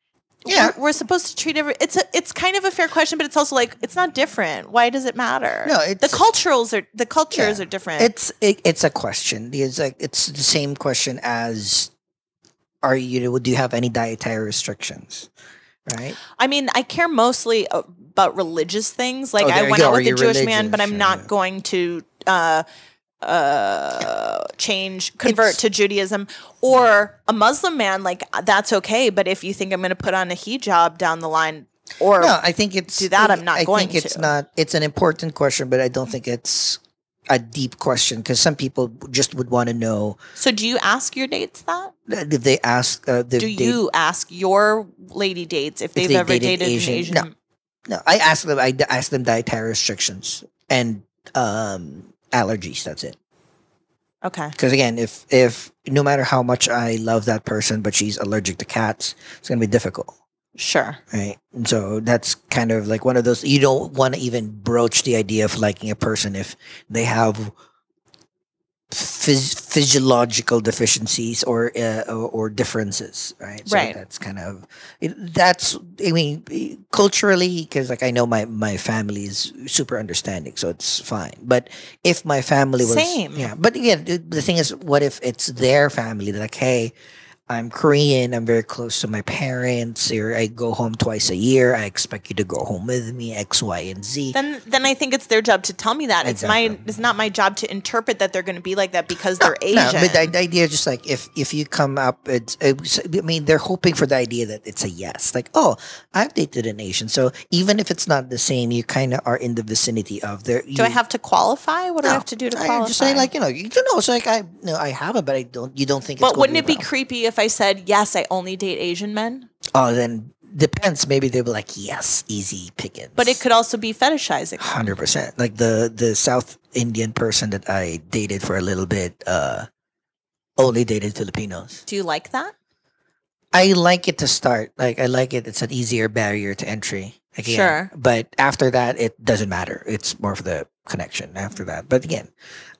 Yeah. We're, we're supposed to treat every. It's a. It's kind of a fair question, but it's also like it's not different. Why does it matter? No, the culturals are the cultures Yeah. are different. It's it, it's a question. It's like it's the same question as are you do you have any dietary restrictions? Right. I mean, I care mostly about religious things. Like Oh, I went go. out with a Jewish man, but I'm not Yeah. going to uh uh change convert It's- to Judaism or a Muslim man like that's okay but if you think I'm going to put on a hijab down the line or No, I think it's do that, I'm not I going think it's to. not. It's an important question, but I don't think it's a deep question because some people just would want to know so do you ask your dates that if they ask. Uh, do they- you ask your lady dates if they've they ever dated dated Asian- an Asian no. No, I ask them. i ask them dietary restrictions and um, allergies. That's it. okay Because again, if if no matter how much I love that person, but she's allergic to cats, it's gonna be difficult. sure right? And so that's kind of like one of those you don't want to even broach the idea of liking a person if they have phys- physiological deficiencies or, uh, or or differences, right? So Right. That's kind of that's I mean culturally because like I know my my family is super understanding, so it's fine. But if my family was Same. yeah, but again, the the thing is, what if it's their family? Like, hey. I'm Korean. I'm very close to my parents. Or I go home twice a year. I expect you to go home with me. X, Y, and Z. then then I think it's their job to tell me that it's my it's not my job to interpret that they're going to be like that because they're Asian. No, but the, the idea is just like if if you come up, it's, it's. I mean, they're hoping for the idea that it's a yes. Like, oh, I've dated an Asian, so even if it's not the same, you kind of are in the vicinity of their. do I have to qualify what do I have to do to I qualify just say like you know you don't know. It's like I no, I haven't, but I don't. You don't think. it's But wouldn't it be creepy if I said yes? I only date Asian men. Oh, then depends. Maybe they'll be like, yes, easy pickings. But it could also be fetishizing. hundred percent. Like the the South Indian person that I dated for a little bit, uh, only dated Filipinos. Do you like that? I like it to start. Like I like it. It's an easier barrier to entry. Again. Sure. But after that, it doesn't matter. It's more for the connection after that. But again,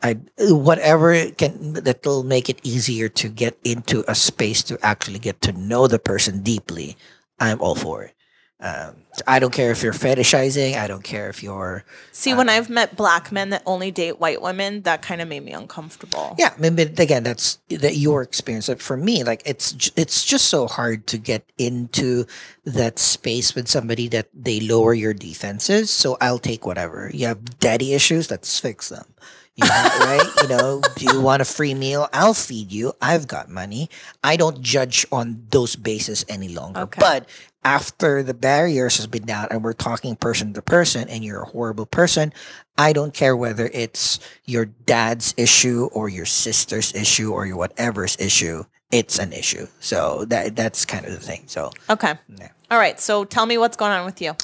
I whatever it can that'll make it easier to get into a space to actually get to know the person deeply. I'm all for it. Um, I don't care if you're fetishizing. I don't care if you're See, Uh, when I've met black men that only date white women, that kind of made me uncomfortable. Yeah, I mean, again, that's that your experience. Like for me, like it's it's just so hard to get into that space with somebody that they lower your defenses. So I'll take whatever. You have daddy issues, let's fix them. You? You know, do you want a free meal? I'll feed you. I've got money. I don't judge on those bases any longer. Okay. But after the barriers has been down and we're talking person to person and you're a horrible person, I don't care whether it's your dad's issue or your sister's issue or your whatever's issue. It's an issue. So that that's kind of the thing. So Okay. yeah. All right. So tell me what's going on with you.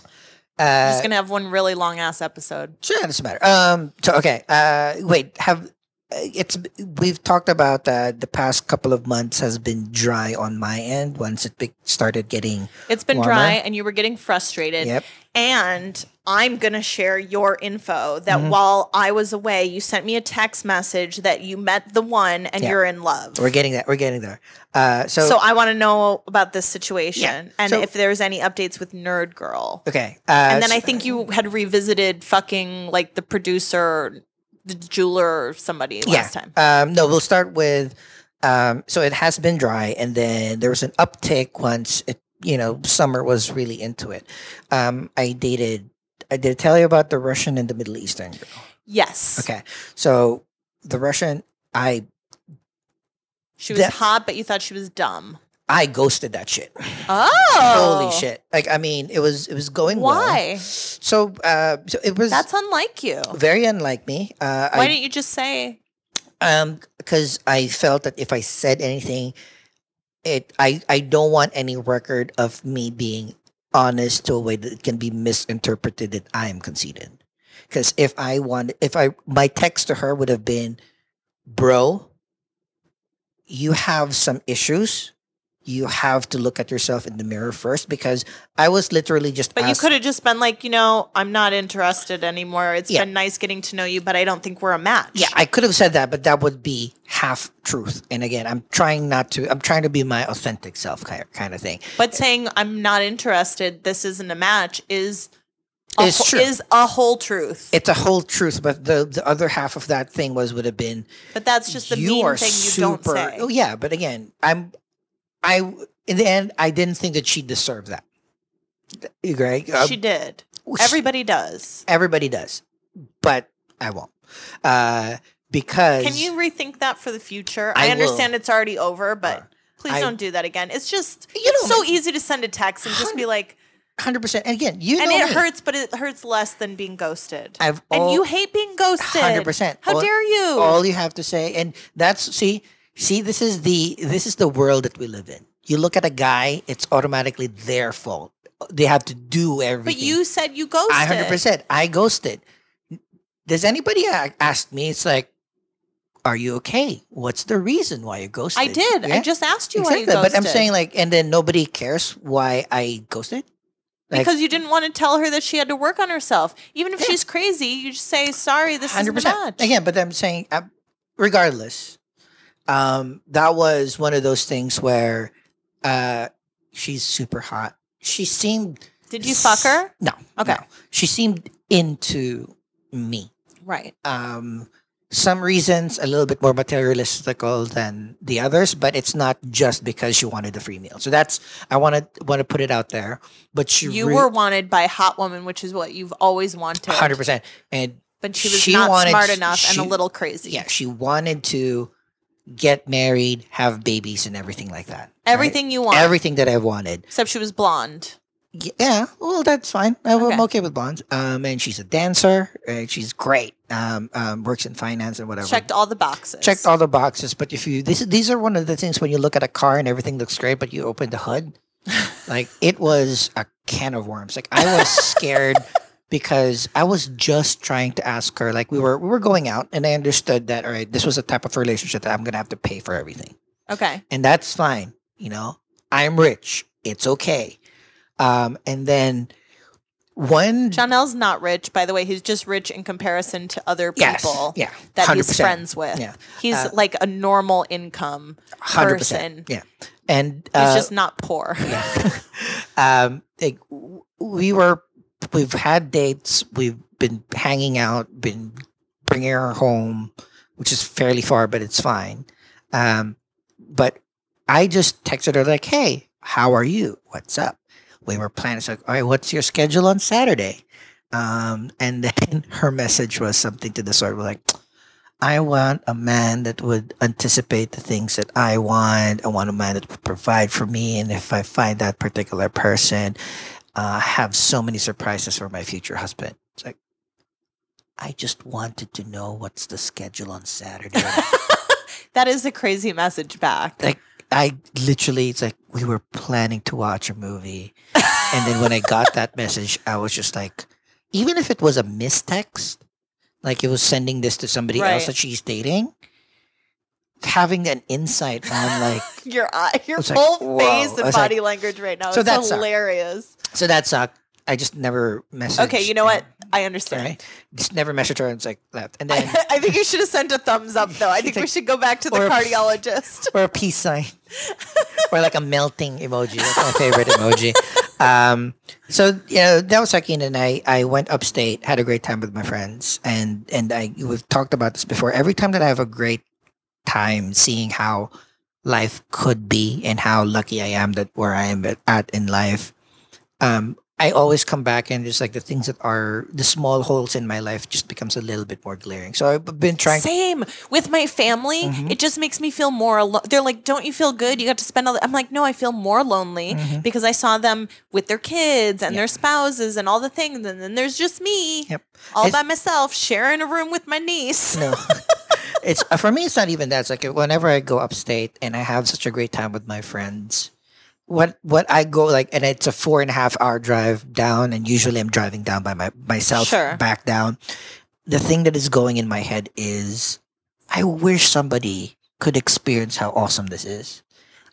I'm Uh, just gonna have one really long ass episode. Sure, it doesn't matter. Um. So okay. Uh. Wait. Have it's we've talked about that. The past couple of months has been dry on my end. Once it started getting. It's been Warmer. dry, and you were getting frustrated. Yep. And I'm gonna share your info that Mm-hmm. while I was away, you sent me a text message that you met the one and Yeah. you're in love. We're getting that. We're getting there. Uh. So. So I want to know about this situation and So- if there's any updates with Nerd Girl. okay. Uh, And then so- I think you had revisited fucking like the producer, the jeweler, or somebody last time. Um, no, we'll start with. Um, so it has been dry, and then there was an uptick once it, you know, summer was really into it. Um, I dated. I did tell you about the Russian and the Middle Eastern girl. Yes. Okay, so the Russian, I She was That- hot, but you thought she was dumb. I ghosted that shit. Oh. Holy shit! Like I mean, it was it was going well. Why? So, uh, so it was That's unlike you. very unlike me. Uh, Why I, didn't you just say um because i felt that if i said anything it i i don't want any record of me being honest to a way that it can be misinterpreted that i am conceited because if i want if i my text to her would have been bro you have some issues you have to look at yourself in the mirror first because i was literally just But you could have just been like, you know, I'm not interested anymore. It's Yeah. been nice getting to know you, but I don't think we're a match. Yeah, I could have said that, but that would be half truth. And again, I'm trying not to. I'm trying to be my authentic self, kind of, kind of thing. But saying I'm not interested, this isn't a match is a It's is a whole truth. It's a whole truth, but the the other half of that thing was would have been but that's just the mean thing you don't say. Oh yeah, but again, I'm. I in the end I didn't think that she deserved that. Right? Uh, she did. Everybody does. everybody does, but I won't. Uh, because Can you rethink that for the future? I I, will. understand it's already over, but Uh, please I- don't do that again. It's just You it's know, so easy to send a text and just be like, hundred percent? And again, you and it me. hurts, but it hurts less than being ghosted. I've and you hate being ghosted. 100%. How All- dare you? all you have to say and that's see see this is the this is the world that we live in you look at a guy it's automatically their fault they have to do everything but you said you ghosted. i 100% i ghosted does anybody ask me it's like are you okay what's the reason why you ghosted I did. I just asked you why you exactly ghosted. but i'm saying like and then nobody cares why i ghosted like- because you didn't want to tell her that she had to work on herself. Even if Yeah. she's crazy, you just say, "Sorry, this hundred isn't a percent. match." Again, but I'm saying, uh, regardless, um, that was one of those things where uh, she's super hot. She seemed Did you fuck her? no, Okay. no. She seemed into me. Right. Um, some reasons a little bit more materialistical than the others, but it's not just because she wanted the free meal. So that's I want to want to put it out there. But she You were wanted by hot woman, which is what you've always wanted. hundred percent, and But she was She not wanted- smart enough she- and a little crazy. yeah, she wanted to get married, have babies, and everything like that. right? Everything you want. everything that I wanted. Except she was blonde. Yeah, well, that's fine. I'm Okay. Okay with blondes. Um, and she's a dancer. Uh, she's great. Um, um, works in finance and whatever. Checked all the boxes. Checked all the boxes. But if you this, these are one of the things when you look at a car and everything looks great, but you open the hood, like it was a can of worms. Like I was scared because I was just trying to ask her. Like we were we were going out, and I understood that all right, this was a type of relationship that I'm gonna have to pay for everything Okay. and that's fine. You know, I'm rich. It's okay. Um, and then one, Janelle's not rich, by the way. He's just rich in comparison to other yes, people yeah, that he's 100%. friends with. Yeah. He's Uh, like a normal income person. yeah. And He's uh, just not poor. yeah. um, like, we were, we've had dates. We've been hanging out. Been bringing her home, which is fairly far, but it's fine. Um, but I just texted her like, "Hey, how are you? What's up?" We were planning. It's like, "All right, what's your schedule on Saturday?" Um, and then her message was something to the sort of like, "I want a man that would anticipate the things that I want. I want a man that would provide for me, and if I find that particular person, uh, have so many surprises for my future husband." It's like. I just wanted to know what's the schedule on Saturday. that is a crazy message back. like I literally it's like we were planning to watch a movie and then when I got that message I was just like even if it was a mistext like it was sending this to somebody else that she's dating having an insight on like your eye, your It's like, whole face and like- body language right now. So it's that's, uh, hilarious. So that sucked. I just never messaged Okay, you know what? I understand. right. Just never messaged her. And it's like left and then I think you should have sent a thumbs up, though. I think we should go back to the or a- cardiologist. or a peace sign. Or like a melting emoji. That's my favorite emoji. Um so you know that was second and i i went upstate had a great time with my friends and and i we've talked about this before. Every time that i have a great time seeing how life could be and how lucky i am that where i am at in life um I always come back and just like the things that are the small holes in my life just becomes a little bit more glaring. So I've been trying Same with my family. Mhm. It just makes me feel more alone. They're like, "Don't you feel good? You got to spend all." The-. I'm like, "No, I feel more lonely Mhm. because I saw them with their kids and Yeah. their spouses and all the things, and then there's just me, Yep. all It's- by myself, sharing a room with my niece." No, it's uh, for me. It's not even that. It's like whenever I go upstate and I have such a great time with my friends. What what I go like, and it's a four and a half hour drive down, and usually I'm driving down by my myself Sure. back down. The thing that is going in my head is, I wish somebody could experience how awesome this is.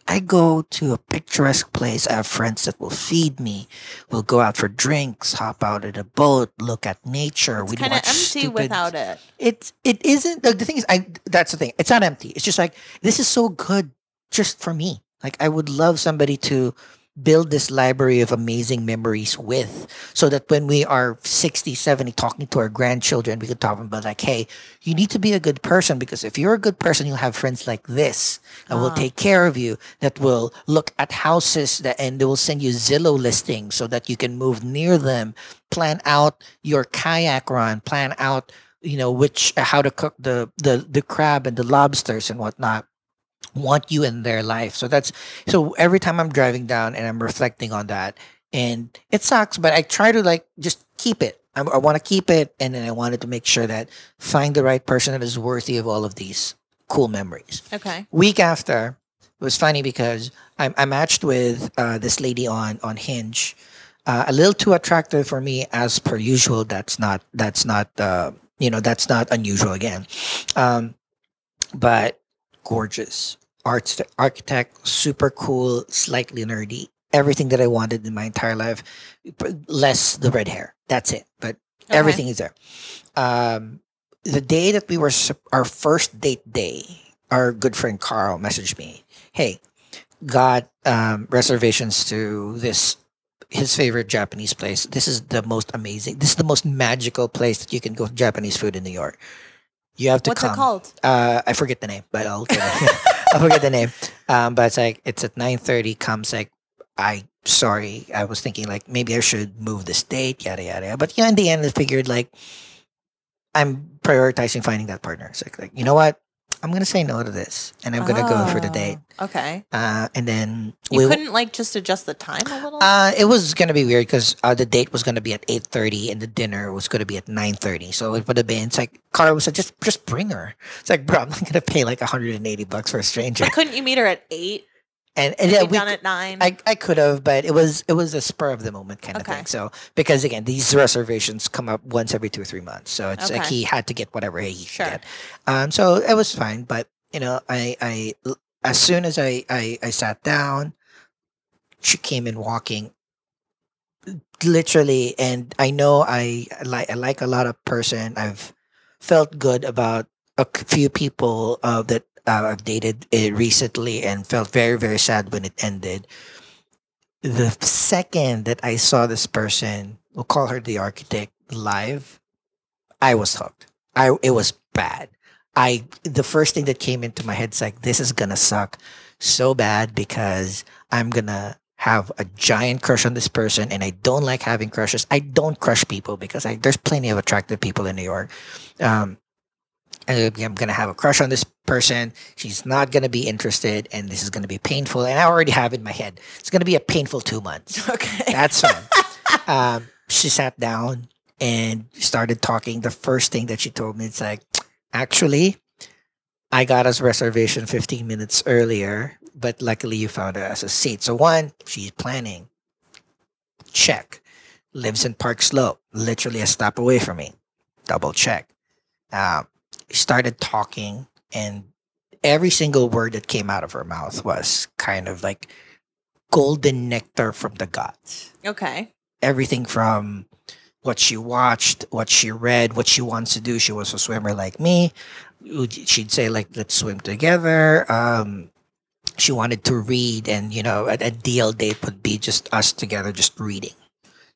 I go to a picturesque place. I have friends that will feed me. We'll go out for drinks, hop out at a boat, look at nature. We'd kind of empty stupid without it. it's it isn't the, the thing is i that's the thing it's not empty it's just like this is so good just for me like i would love somebody to build this library of amazing memories with so that when we are 60 70 talking to our grandchildren we could talk about like hey you need to be a good person because if you're a good person you'll have friends like this that will Ah. take care of you that will look at houses that and they will send you zillow listings so that you can move near them plan out your kayak run plan out you know which how to cook the the the crab and the lobsters and whatnot want you in their life. So that's so every time i'm driving down and i'm reflecting on that and it sucks but i try to like just keep it. I, I want to keep it and then i wanted to make sure that find the right person that is worthy of all of these cool memories. Okay. week after it was funny because I, I matched with uh, this lady on on Hinge, uh, a little too attractive for me as per usual. That's not that's not uh, you know that's not unusual again, um, but gorgeous arts architect, super cool, slightly nerdy, everything that I wanted in my entire life, less the red hair. That's it, but Okay. everything is there. Um, the day that we were our first date day, our good friend Carl messaged me, "Hey, got um, reservations to this his favorite Japanese place. This is the most amazing. This is the most magical place that you can go Japanese food in New York. You have to What's come. it called? Uh, I forget the name, but I'll I'll forget the name. Um, but it's like it's at nine thirty. Comes like I sorry, I was thinking like maybe I should move this date, yada yada. yada. But yeah, in the end, I figured like I'm prioritizing finding that partner. It's like, like you know what, I'm gonna say no to this, and I'm gonna go for the date. Oh, Okay. Uh, and then You we couldn't like just adjust the time a little? uh, it was gonna be weird because uh, the date was gonna be at eight thirty and the dinner was gonna be at nine thirty. So it would have been. It's like Carl was like, just just bring her. It's like, bro, I'm not gonna pay like 180 bucks for a stranger. couldn't you meet her at eight? And and Yeah, we, done at nine. I I could have, but it was it was a spur of the moment kind of thing. So because again, these reservations come up once every two or three months. So it's like he had to get whatever he Sure. could get. Um, so it was fine. But you know, I I as soon as I I, I sat down, she came in walking literally and i know i like i like a lot of person i've felt good about a few people uh, that uh, i've dated uh, recently and felt very very sad when it ended the second that i saw this person we'll call her the architect live i was hooked i it was bad i the first thing that came into my head is like this is gonna suck so bad because i'm gonna have a giant crush on this person and I don't like having crushes. I don't crush people because I, there's plenty of attractive people in New York. Um, I'm going to have a crush on this person. She's not going to be interested and this is going to be painful. And I already have it in my head, it's going to be a painful two months. okay. That's fine. um, she sat down and started talking. The first thing that she told me, it's like, actually, I got us reservation 15 minutes earlier, but luckily you found us a seat. So one, she's planning. Check. Lives in Park Slope, literally a stop away from me. Double check. Um, started talking, and every single word that came out of her mouth was kind of like golden nectar from the gods okay. everything from what she watched, what she read, what she wants to do. She was a swimmer like me. She'd say like, "Let's swim together." Um, she wanted to read, and you know, a, a deal date would be just us together, just reading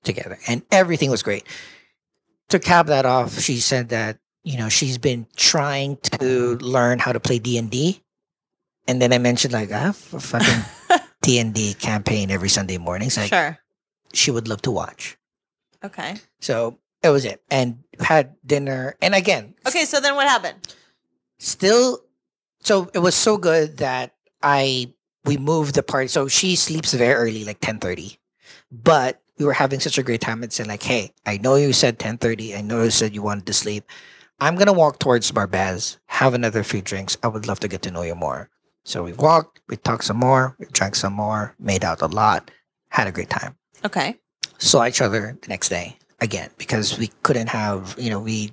together, and everything was great. To cap that off, she said that you know she's been trying to learn how to play D and D, and then I mentioned like, "I have a fucking D and D campaign every Sunday morning." So like, sure. she would love to watch. Okay. So that was it. And had dinner. And again, Okay. So then what happened? still so it was so good that I we moved the party. So she sleeps very early, like ten thirty. But we were having such a great time and saying like, hey, I know you said ten thirty. I know you said you wanted to sleep. I'm gonna walk towards Barbès, have another few drinks. I would love to get to know you more. So we walked, we talked some more, we drank some more, made out a lot, had a great time. Okay. saw each other the next day again because we couldn't have you know we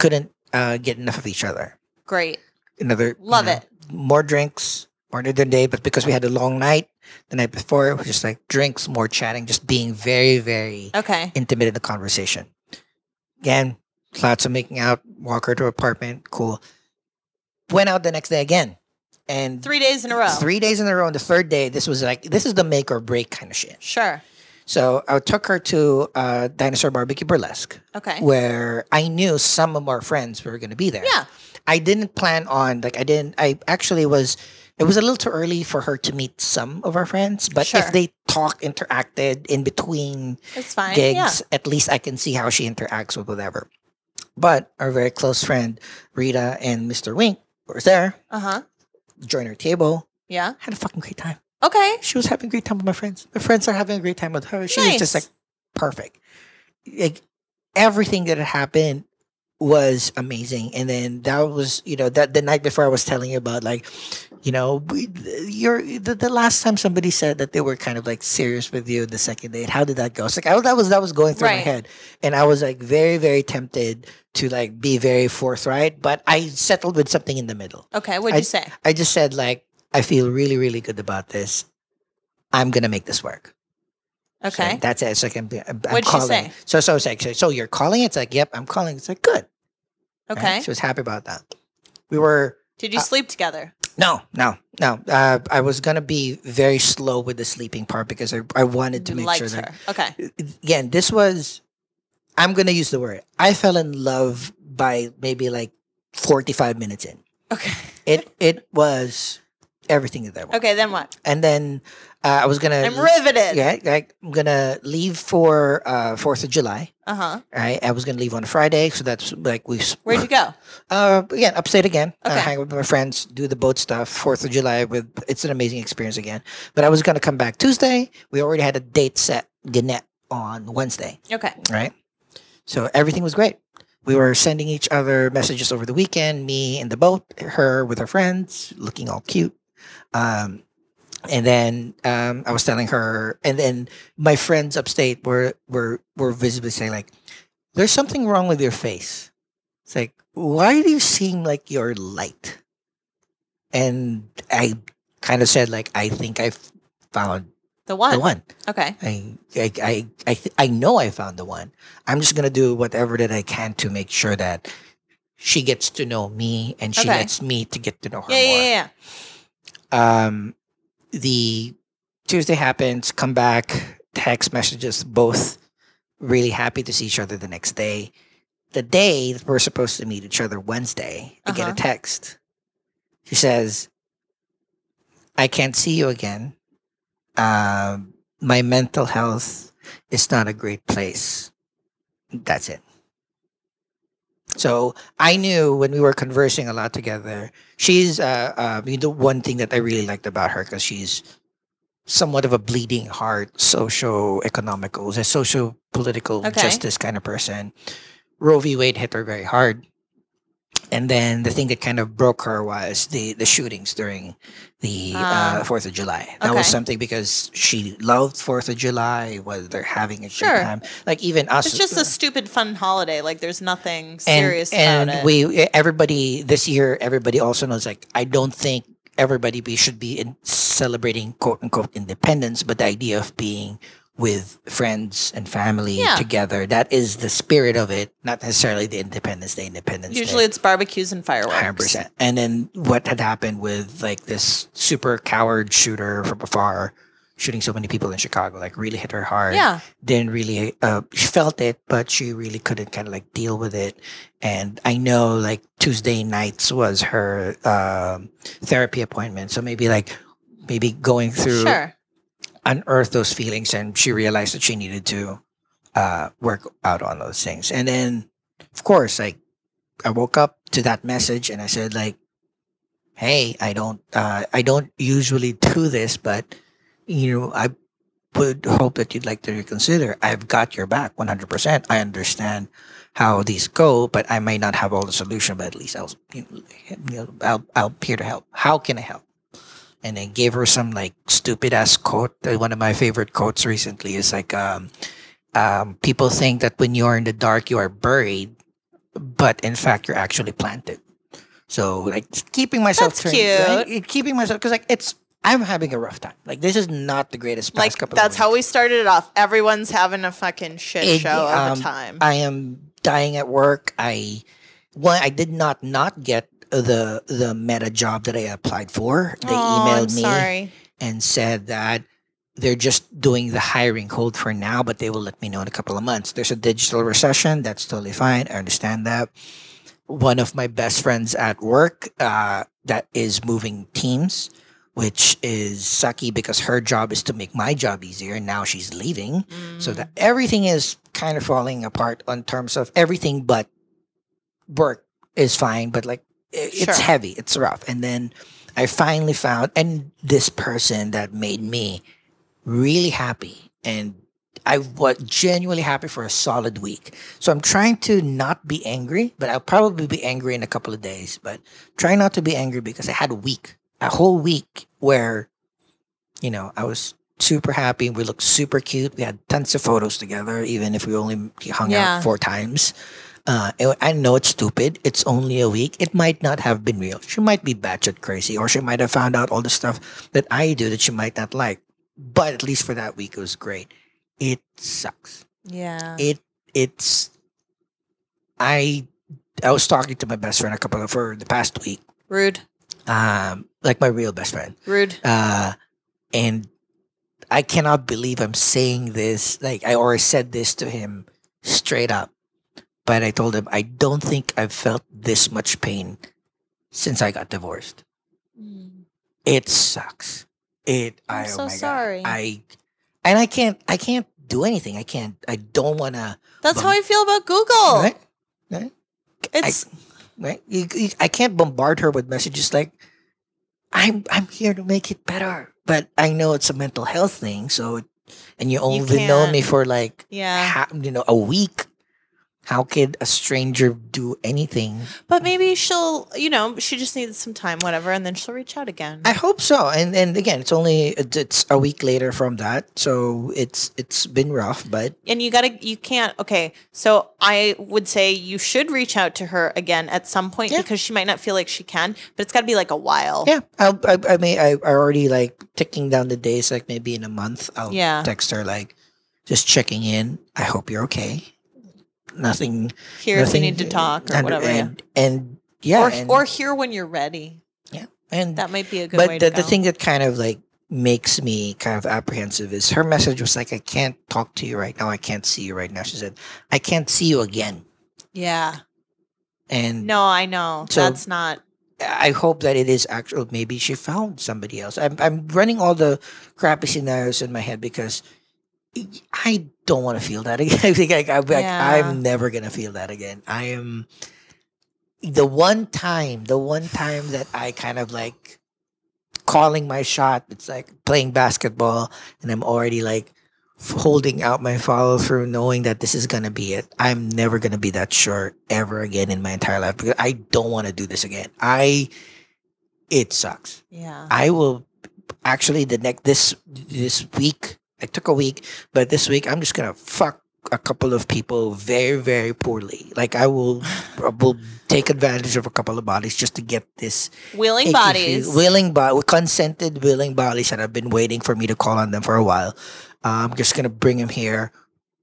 couldn't uh, get enough of each other Great. another you Love know, it. more drinks more than a day but because we had a long night the night before it was just like drinks more chatting just being very very Okay. intimate in the conversation again lots of making out walk her to her apartment cool went out the next day again and Three days in a row. three days in a row. And the third day, this was like this is the make or break kind of shit. Sure. So I took her to uh, Dinosaur Barbecue Burlesque, Okay. where I knew some of our friends were going to be there. Yeah. I didn't plan on like I didn't. I actually was. It was a little too early for her to meet some of our friends, but Sure. if they talk interacted in between It's fine. gigs, Yeah. at least I can see how she interacts with whatever. But our very close friend Rita and Mr. Wink was there, Uh huh. joined our table, Yeah. had a fucking great time. Okay. She was having a great time with my friends. My friends are having a great time with her. She was just Nice. like perfect. Like everything that had happened was amazing. And then that was, you know, that the night before I was telling you about like, you know, we, you're the, the last time somebody said that they were kind of like serious with you the second date. How did that go? It's like I, that was that was going through my head, and I was like very very tempted to like be very forthright, but I settled with something in the middle. Okay. what did you say? I just said like I feel really really good about this. I'm gonna make this work. So Okay. that's it. It's like I'm, I'm, What'd she calling. say? So so it's like so, so you're calling. It's like yep, I'm calling. It's like good. right? Okay. She was happy about that. We were Did you uh, sleep together? no no no. Uh, I was gonna be very slow with the sleeping part because I, I wanted to You make sure that her. Okay. again this was. I'm gonna use the word. I fell in love by maybe like 45 minutes in. Okay. It it was everything that I wanted. Okay. Then what? And then uh, I was gonna I'm riveted. Yeah, I'm gonna leave for uh Fourth of July. Uh huh. Right, I was gonna leave on Friday, so that's like we. Where'd you go? Uh, again, upstate again. Uh, Okay. hang with my friends, do the boat stuff. Fourth of July with it's an amazing experience again. But I was gonna come back Tuesday. We already had a date set, Gannett, on Wednesday. Okay. Right, so everything was great. We were sending each other messages over the weekend. Me in the boat, her with her friends, looking all cute. Um, and then um, I was telling her, and then my friends upstate were were were visibly saying like, "There's something wrong with your face." It's like, why do you seem like you're light? And I kind of said like, I think I've found The one. the one. Okay. I I I I, th- I know I found the one. I'm just gonna do whatever that I can to make sure that she gets to know me and she Okay. gets me to get to know her Yeah. more Yeah. Yeah. um, the Tuesday happens, come back, text messages, both really happy to see each other the next day. The day that we're supposed to meet each other, Wednesday, I get a Uh-huh. text. She says, I can't see you again. Um, my mental health is not a great place. That's it. So I knew when we were conversing a lot together, she's uh, uh the one thing that I really liked about her because she's somewhat of a bleeding heart, socio economical, a socio political Okay. justice kind of person. Roe v. Wade hit her very hard. And then the thing that kind of broke her was the the shootings during the Ah. uh, Fourth of July. That was something because she loved Fourth of July. Was they're having a Sure. time? Like even us, It's just a stupid fun holiday. Like there's nothing serious and about it. we everybody this year everybody also knows like i don't think everybody be, should be in celebrating quote unquote independence but the idea of being with friends and family Yeah. together that is the spirit of it not necessarily the independence day independence Usually day. it's barbecues and fireworks. 100%. And then what had happened with like this super coward shooter from afar shooting so many people in Chicago like really hit her hard Yeah. didn't really uh she felt it but she really couldn't kind of like deal with it and i know like tuesday nights was her um therapy appointment so maybe like maybe going through Sure. Unearth those feelings and she realized that she needed to uh work out on those things. And then of course like i woke up to that message and i said like hey i don't uh i don't usually do this but you know i would hope that you'd like to reconsider. I've got your back 100% i understand how these go but i may not have all the solution but at least i'll you know, I'll, I'll here to help. How can i help and then gave her some like stupid ass quote. Uh, One of my favorite quotes recently is like, um, um, "People think that when you're in the dark, you are buried, but in fact, you're actually planted." So like keeping myself That's trained, right? It- keeping myself because like it's I'm having a rough time. Like this is not the greatest. Like that's how we started it off. Everyone's having a fucking shit It- show of um, a time. I am dying at work. I one I did not not get the the meta job that I applied for. They I'm emailed me Sorry. and said that they're just doing the hiring hold for now, but they will let me know in a couple of months. There's a digital recession. That's totally fine. I understand that. One of my best friends at work uh, that is moving teams, which is sucky because her job is to make my job easier, and now she's leaving. So Mm. that everything is kind of falling apart on terms of everything but work is fine, but like i- it's heavy, it's rough. And then I finally found and this person that made me really happy and I was genuinely happy for a solid week. So I'm trying to not be angry, but I'll probably be angry in a couple of days. But try not to be angry because I had a week, a whole week where, you know, I was super happy. We looked super cute. We had tons of photos together, even if we only hung Yeah. out four times. Uh, I know it's stupid. It's only a week. It might not have been real. She might be batshit crazy, or she might have found out all the stuff that I do that she might not like. But at least for that week, it was great. It sucks. Yeah. It it's. I I was talking to my best friend a couple of for the past week, Rude. um, like my real best friend, Rude. uh, and I cannot believe I'm saying this. Like I already said this to him straight up, but I told him I don't think I've felt this much pain since I got divorced. Mm. It sucks. It. I'm I, so oh my sorry. God. I and I can't. I can't do anything. I can't. I don't want to. That's how I feel about Google. Right? Right? It's Right? You, you- I can't bombard her with messages like, "I'm I'm here to make it better," but I know it's a mental health thing. So, it, and you only know me for like, yeah. you know, a week. How could a stranger do anything? But maybe she'll, you know, she just needs some time, whatever, and then she'll reach out again. I hope so. And and again, it's only it's- a week later from that, so it's it's been rough, but and you gotta, you can't. Okay, so I would say you should reach out to her again at some point Yeah. because she might not feel like she can, but it's got to be like a while. Yeah, I'll, I I may I I already like ticking down the days. Like maybe in a month, I'll Yeah. text her like, just checking in. I hope you're okay. Nothing. Here if we need to talk or and, whatever. yeah. And, and yeah, or and, or here when you're ready. Yeah, and That might be a good way but to the, the thing that kind of like makes me kind of apprehensive is her message was like, I can't talk to you right now. I can't see you right now. She said, I can't see you again. yeah. And No, I know So- that's not. I hope that it is actual. Maybe she found somebody else. I'm I'm running all the crappy scenarios in my head because I don't want to feel that again. I think I'm, like, Yeah. I'm never gonna feel that again. I am the one time, the one time that I kind of like calling my shot. It's like playing basketball, and I'm already like holding out my follow through, knowing that this is gonna be it. I'm never gonna be that sure ever again in my entire life because I don't want to do this again. I it sucks. Yeah. I will actually the next this this week. I took a week, but this week I'm just gonna fuck a couple of people very very poorly. Like I will will take advantage of a couple of bodies just to get this Willing bodies. feel- willing body, consented willing bodies that have been waiting for me to call on them for a while. Uh, I'm just gonna bring them here.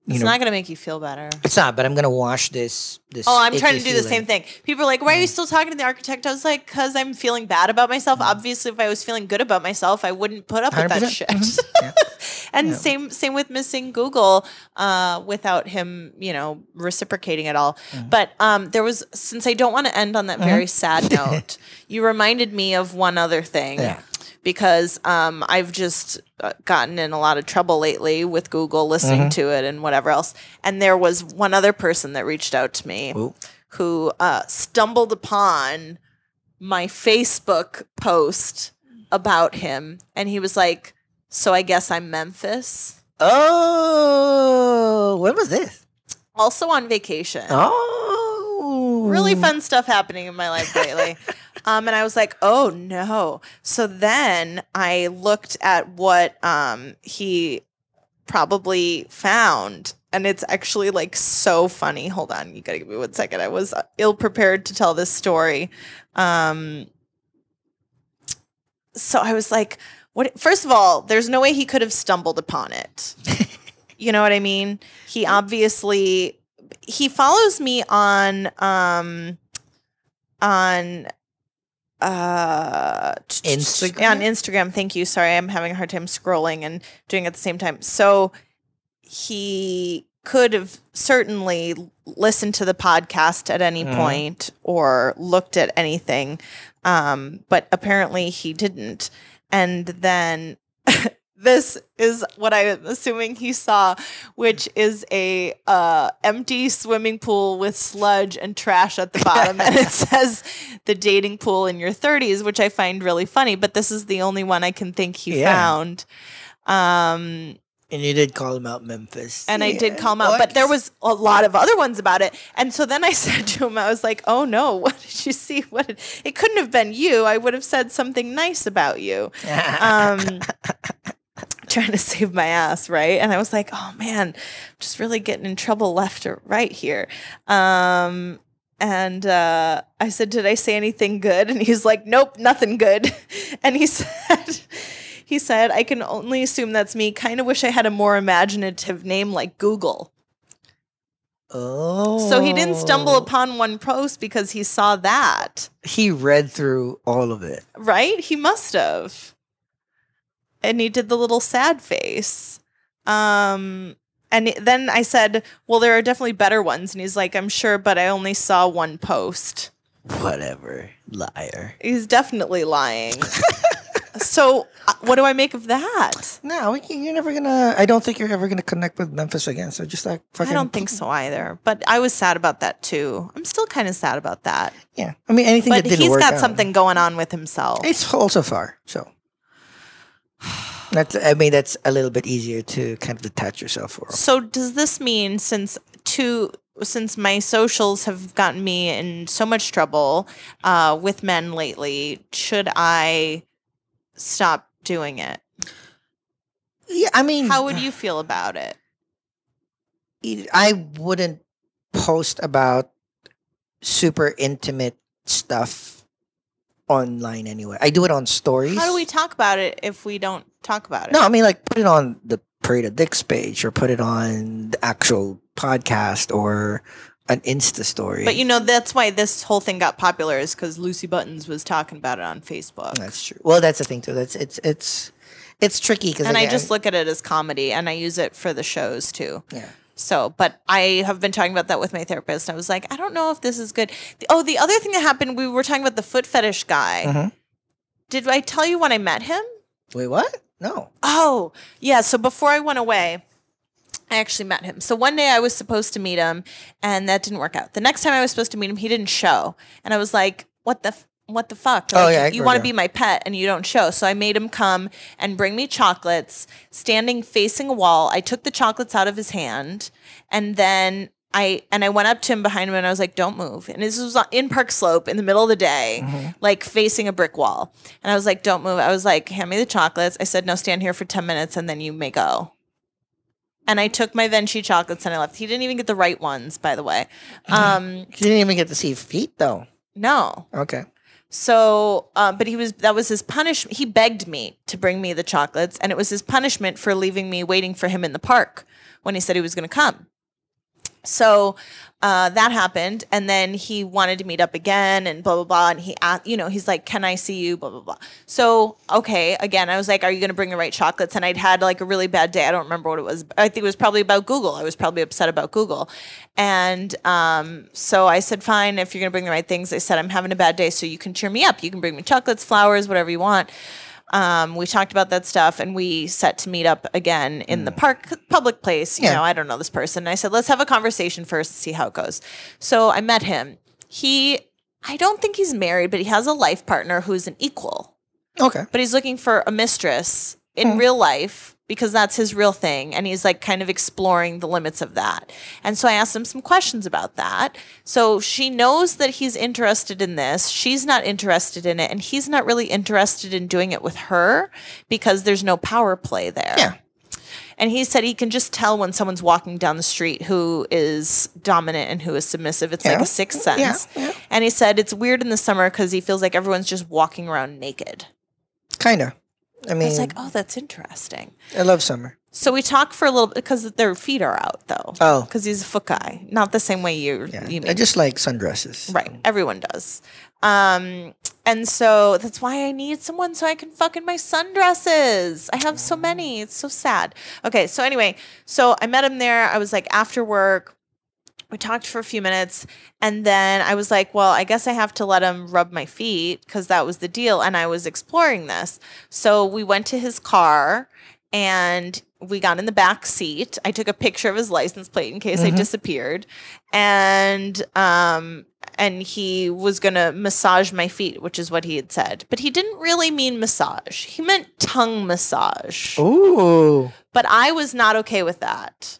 You it's know, not going to make you feel better. it's not, but I'm gonna wash this. This. Oh, I'm trying to do the same thing. People are like, "Why are you still talking to the architect?" I was like, "Cause I'm feeling bad about myself. Mm-hmm. Obviously, if I was feeling good about myself, I wouldn't put up with that 100%. shit." Mhm. Yeah. and Yeah. same same with missing Google, uh, without him, you know, reciprocating at all. Mm-hmm. But um, there was since I don't want to end on that very sad note, you reminded me of one other thing. Yeah. Because um, I've just uh, gotten in a lot of trouble lately with Google listening Mm-hmm. to it and whatever else. And there was one other person that reached out to me Ooh. who uh, stumbled upon my Facebook post about him, and he was like, "So I guess I'm Memphis." Oh, when was this? Also on vacation. Oh, Really fun stuff happening in my life lately. um, and I was like, "Oh no!" So then I looked at what um, he probably found. And it's actually like so funny. Hold on, you gotta give me one second. I was ill prepared to tell this story. Um, so I was like, what? First of all, there's no way he could have stumbled upon it. you know what I mean? He obviously he follows me on um on uh Instagram? on Instagram. Thank you. Sorry, I'm having a hard time scrolling and doing it at the same time. So he could have certainly listened to the podcast at any Mhm. point or looked at anything, um, but apparently he didn't. And then this is what I'm assuming he saw, which is a uh, empty swimming pool with sludge and trash at the bottom, and it says the dating pool in your 30s, which I find really funny. But this is the only one I can think he Yeah. found. Um, And you did call him out, Memphis. and I did call him out, but there was a lot of other ones about it. And so then I said to him, I was like, "Oh no, what did you see? What? Did, it couldn't have been you. I would have said something nice about you." um trying to save my ass right and i was like oh man I'm just really getting in trouble left or right here um and uh, I said, "Did I say anything good?" And he's like, "Nope, nothing good." And he said, "He said I can only assume that's me. Kind of wish I had a more imaginative name like Google." oh. So he didn't stumble upon one post because he saw that, He read through all of it. right? He must have. And he did the little sad face. Um and then I said, "Well, there are definitely better ones." And he's like, "I'm sure, but I only saw one post." Whatever, liar. He's definitely lying. so, uh, what do I make of that? No, you're never gonna. I don't think you're ever gonna connect with Memphis again. So just like fucking. I don't think so either. But I was sad about that too. I'm still kind of sad about that. Yeah, I mean anything But that didn't he's work got out. something going on with himself. It's also far, so that's. I mean, that's a little bit easier to kind of detach yourself from. So does this mean since two since my socials have gotten me in so much trouble uh, with men lately, should I stop doing it? Yeah, I mean, How would you feel about it? I wouldn't post about super intimate stuff online anyway. I do it on stories. How do we talk about it if we don't talk about it? No, I mean like put it on the Parade of Dicks page or put it on the actual podcast or an Insta story. But you know that's why this whole thing got popular is because Lucy Buttons was talking about it on Facebook. that's true. Well, that's the thing too. That's it's it's it's tricky because and I just look at it as comedy and I use it for the shows too. yeah. So, but I have been talking about that with my therapist. I was like, I don't know if this is good. Oh, the other thing that happened, we were talking about the foot fetish guy. Mhm. Did I tell you when I met him? Wait, what? No. Oh, yeah. So before I went away, I actually met him. So one day I was supposed to meet him, and that didn't work out. The next time I was supposed to meet him, he didn't show, and I was like, "What the." F- what the fuck? Oh, yeah, you want to be my pet and you don't show. So I made him come and bring me chocolates, standing facing a wall. I took the chocolates out of his hand, and then I and I went up to him behind him and I was like, "Don't move." And this was in Park Slope in the middle of the day, Mm-hmm. like facing a brick wall. And I was like, "Don't move." I was like, "Hand me the chocolates." I said, "No, stand here for ten minutes and then you may go." And I took my Venchi chocolates and I left. He didn't even get the right ones, by the way. Um, You didn't even get to see feet though. no. Okay. So, um, but he was that was his punishment. He begged me to bring me the chocolates, and it was his punishment for leaving me waiting for him in the park when he said he was going to come. So uh, that happened, and then he wanted to meet up again, and blah blah blah. And he, asked, you know, he's like, "Can I see you?" Blah blah blah. So okay, again, I was like, "Are you going to bring the right chocolates?" And I'd had like a really bad day. I don't remember what it was. I think it was probably about Google. I was probably upset about Google, and um, so I said, "Fine, if you're going to bring the right things." I said, "I'm having a bad day, so you can cheer me up. You can bring me chocolates, flowers, whatever you want." Um, we talked about that stuff and we set to meet up again in the park, public place. You Yeah. know, I don't know this person. And I said, let's have a conversation first, see how it goes. So I met him. He, I don't think he's married, but he has a life partner who's an equal, Okay. but he's looking for a mistress in real life because that's his real thing. And he's like kind of exploring the limits of that. And so I asked him some questions about that. So she knows that he's interested in this. She's not interested in it. And he's not really interested in doing it with her because there's no power play there. Yeah. And he said he can just tell when someone's walking down the street who is dominant and who is submissive. It's like a sixth Yeah, sense. yeah. And he said it's weird in the summer because he feels like everyone's just walking around naked. Kinda. I I mean, was like, oh, that's interesting. I love summer. So we talk for a little bit because their feet are out though. Oh. because he's a foot guy, not the same way you Yeah. you I just like sundresses. right. Everyone does. Um, and so that's why I need someone so I can fuck in my sundresses. I have so many. It's so sad. Okay, so anyway, so I met him there. I was like after work. We talked for a few minutes and then I was like, well, I guess I have to let him rub my feet because that was the deal. And I was exploring this. So we went to his car and we got in the back seat. I took a picture of his license plate in case I Mhm. disappeared. And um and he was going to massage my feet, which is what he had said. But he didn't really mean massage. He meant tongue massage. Ooh. But I was not okay with that.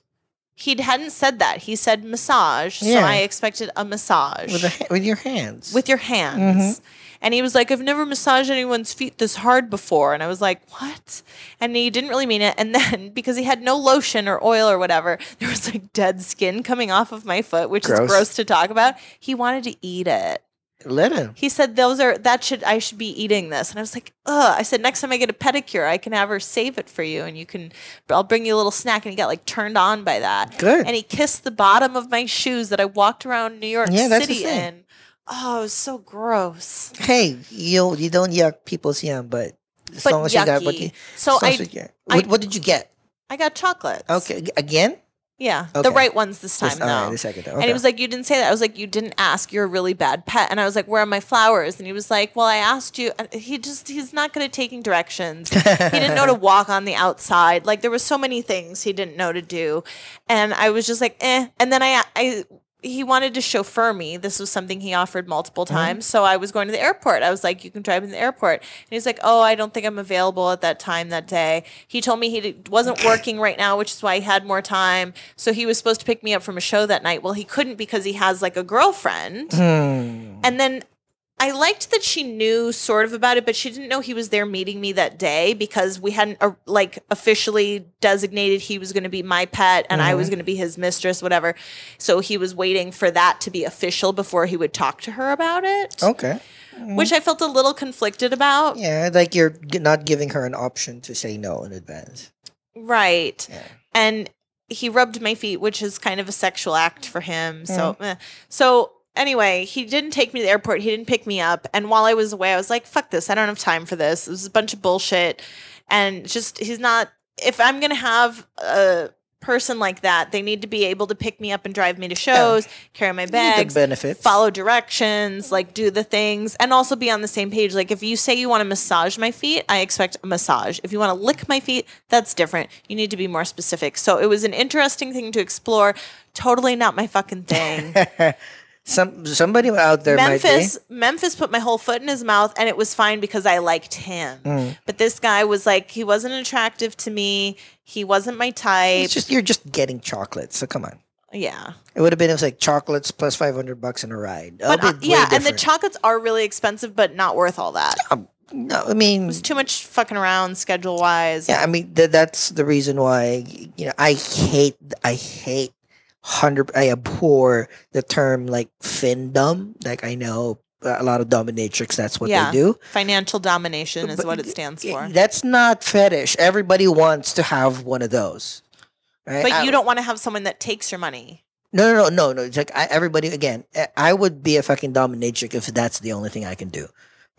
He hadn't said that. He said massage. So I expected a massage With, a, with your hands. with your hands. Mm-hmm. And he was like, I've never massaged anyone's feet this hard before. And I was like, what? And he didn't really mean it. And then because he had no lotion or oil or whatever, there was like dead skin coming off of my foot, which Gross. is gross to talk about. He wanted to eat it. Let him. He said those are that should I should be eating this. And I was like, ugh. I said next time I get a pedicure, I can have her save it for you and you can I'll bring you a little snack and he got like turned on by that. Good. And he kissed the bottom of my shoes that I walked around New York Yeah, that's the City thing. in. Oh, it was so gross. hey, you you don't yuck people's yum, but as But long as you got what yucky. you, So as long as I you get- I- what, what did you get? I got chocolates. Okay, again. Yeah. The right ones this time This- all right, though. the second time. And he was like, You didn't say that. I was like, You didn't ask. You're a really bad pet. And I was like, Where are my flowers? And he was like, Well, I asked you. And he just, he's not good at taking directions. he didn't know to walk on the outside. Like, there were so many things he didn't know to do. And I was just like, Eh. And then I, I, he wanted to chauffeur me. This was something he offered multiple Mm-hmm. times. So I was going to the airport. I was like, you can drive me in the airport. And he's like, oh, I don't think I'm available at that time that day. He told me he did- wasn't working right now, which is why he had more time. So he was supposed to pick me up from a show that night. Well, he couldn't because he has like a girlfriend. Hmm. And then I liked that she knew sort of about it, but she didn't know he was there meeting me that day because we hadn't uh, like officially designated he was going to be my pet and I was going to be his mistress, whatever. So he was waiting for that to be official before he would talk to her about it, Okay. which I felt a little conflicted about. Yeah, like you're g- not giving her an option to say no in advance. Right. Yeah. And he rubbed my feet, which is kind of a sexual act for him. So, eh. so anyway, he didn't take me to the airport. He didn't pick me up. And while I was away, I was like, fuck this. I don't have time for this. It was a bunch of bullshit. And just, he's not, if I'm going to have a person like that, they need to be able to pick me up and drive me to shows, carry my bags, benefits. follow directions, like do the things, and also be on the same page. Like if you say you want to massage my feet, I expect a massage. If you want to lick my feet, that's different. You need to be more specific. So it was an interesting thing to explore. Totally not my fucking thing. Some somebody out there Memphis, Memphis put my whole foot in his mouth, and it was fine because I liked him. Mm. But this guy was like, he wasn't attractive to me. He wasn't my type. It's just you're just getting chocolates. So come on. yeah. It would have been it was like chocolates plus five hundred bucks in a ride. But uh, yeah, and the chocolates are really expensive, but not worth all that. no, I mean, It's too much fucking around schedule wise. yeah, I mean th- that's the reason why you know I hate I hate hundred I abhor the term like findom. Like I know a lot of dominatrix that's what Yeah. they do. Financial domination is But what it stands for. That's not fetish. Everybody wants to have one of those. Right? But I- you don't want to have someone that takes your money. No, no, no, no, no. It's like I, everybody again. I- I would be a fucking dominatrix if that's the only thing I can do,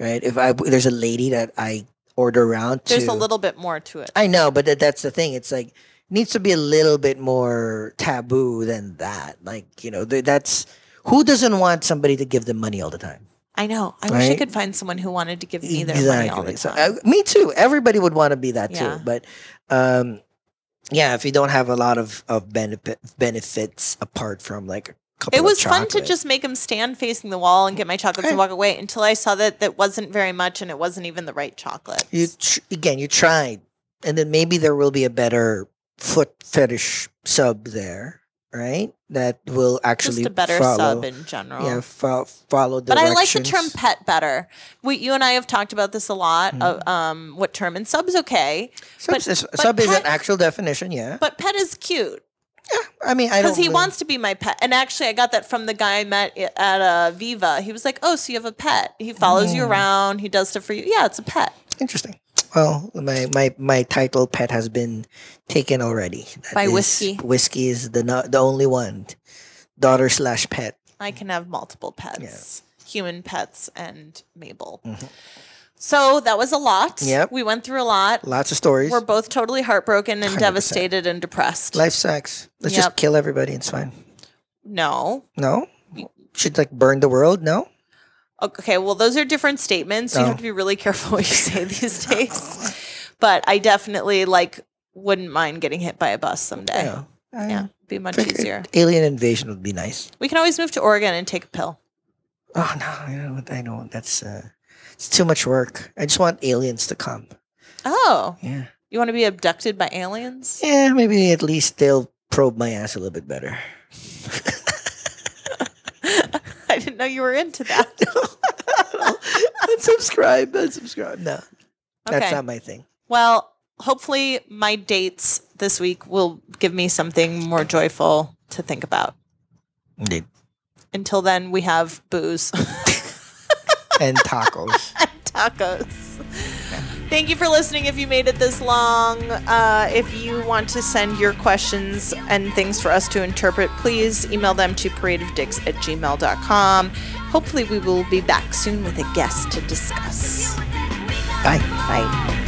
right? If I there's a lady that I order around to, There's a little bit more to it. I know, but that, that's the thing. It's like needs to be a little bit more taboo than that. Like you know, th- that's who doesn't want somebody to give them money all the time. I know. I wish I could find someone who wanted to give me their money all the So, time. uh, me too. Everybody would want to be that Yeah. too. But um, yeah, if you don't have a lot of of benefit benefits apart from like a couple it was fun to just make him stand facing the wall and get my chocolates and walk away until I saw that that wasn't very much and it wasn't even the right chocolate. you tr- again you tried and then maybe there will be a better foot fetish sub there right that will actually Just a better follow, sub in general. yeah fo- follow But I like the term pet better. We, you and I have talked about this a lot. Of, um, what term and sub's okay, sub, but- is, but sub is an actual definition yeah but pet is cute Yeah, i mean i don't because he really- wants to be my pet. And actually, I got that from the guy I met at uh, Viva. He was like, "Oh, so you have a pet? He follows you Mm. around. He does stuff for you. Yeah, it's a pet." interesting well my, my my title pet has been taken already That By is- Whiskey. whiskey is the no, the only one daughter slash pet I can have multiple pets. human pets and Mabel. Mm-hmm. So that was a lot. Yep. We went through a lot. Lots of stories. We're both totally heartbroken and 100%. devastated and depressed. Life sucks. Let's Yep. just kill everybody. It's fine. no. No? Should like burn the world? No? Okay, well, those are different statements. You Oh. have to be really careful what you say these days. But I definitely like wouldn't mind getting hit by a bus someday. Yeah. I Yeah, be much easier. Alien invasion would be nice. We can always move to Oregon and take a pill. Oh no, I know? I don't. That's uh, it's too much work. I just want aliens to come. Oh, Yeah. you want to be abducted by aliens? Yeah, maybe at least they'll probe my ass a little bit better. Didn't know you were into that. unsubscribe. Unsubscribe. No, that's Okay. not my thing. Well, hopefully my dates this week will give me something more joyful to think about. Indeed. Until then, we have booze. And tacos. and tacos. Thank you for listening. If you made it this long, uh, if you want to send your questions and things for us to interpret, please email them to paradeofdicks at gmail.com. Hopefully, we will be back soon with a guest to discuss. Bye. Bye.